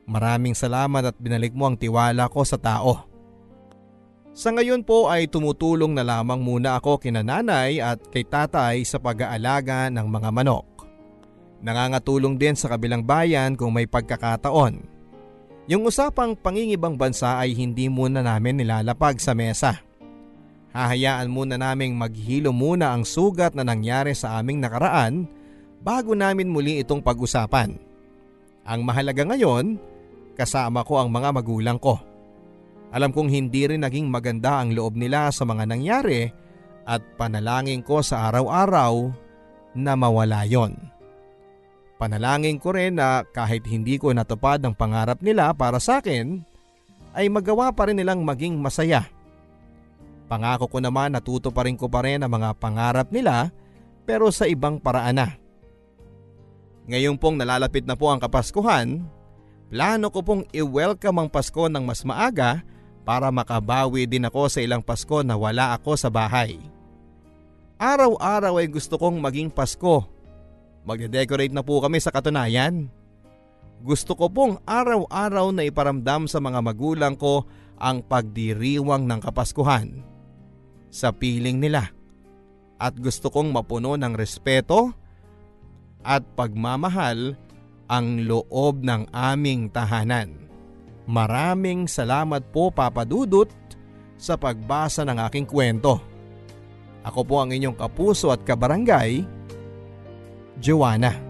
maraming salamat at binalik mo ang tiwala ko sa tao. Sa ngayon po ay tumutulong na lamang muna ako kina nanay at kay tatay sa pag-aalaga ng mga manok. Nangangatulong din sa kabilang bayan kung may pagkakataon. Yung usapang pangingibang bansa ay hindi muna namin nilalapag sa mesa. Hahayaan muna naming maghilo muna ang sugat na nangyari sa aming nakaraan bago namin muli itong pag-usapan. Ang mahalaga ngayon, kasama ko ang mga magulang ko. Alam kong hindi rin naging maganda ang loob nila sa mga nangyari at panalangin ko sa araw-araw na mawala yon. Panalangin ko rin na kahit hindi ko natupad ang pangarap nila para sa akin, ay magawa pa rin nilang maging masaya. Pangako ko naman natuto pa rin ko pa rin ang mga pangarap nila pero sa ibang paraan na. Ngayon pong nalalapit na po ang Kapaskuhan, plano ko pong i-welcome ang Pasko ng mas maaga para makabawi din ako sa ilang Pasko na wala ako sa bahay. Araw-araw ay gusto kong maging Pasko Magde-decorate na po kami sa katunayan. Gusto ko pong araw-araw na iparamdam sa mga magulang ko ang pagdiriwang ng Kapaskuhan sa piling nila. At gusto kong mapuno ng respeto at pagmamahal ang loob ng aming tahanan. Maraming salamat po Papa Dudut sa pagbasa ng aking kwento. Ako po ang inyong kapuso at kabarangay, Joanna.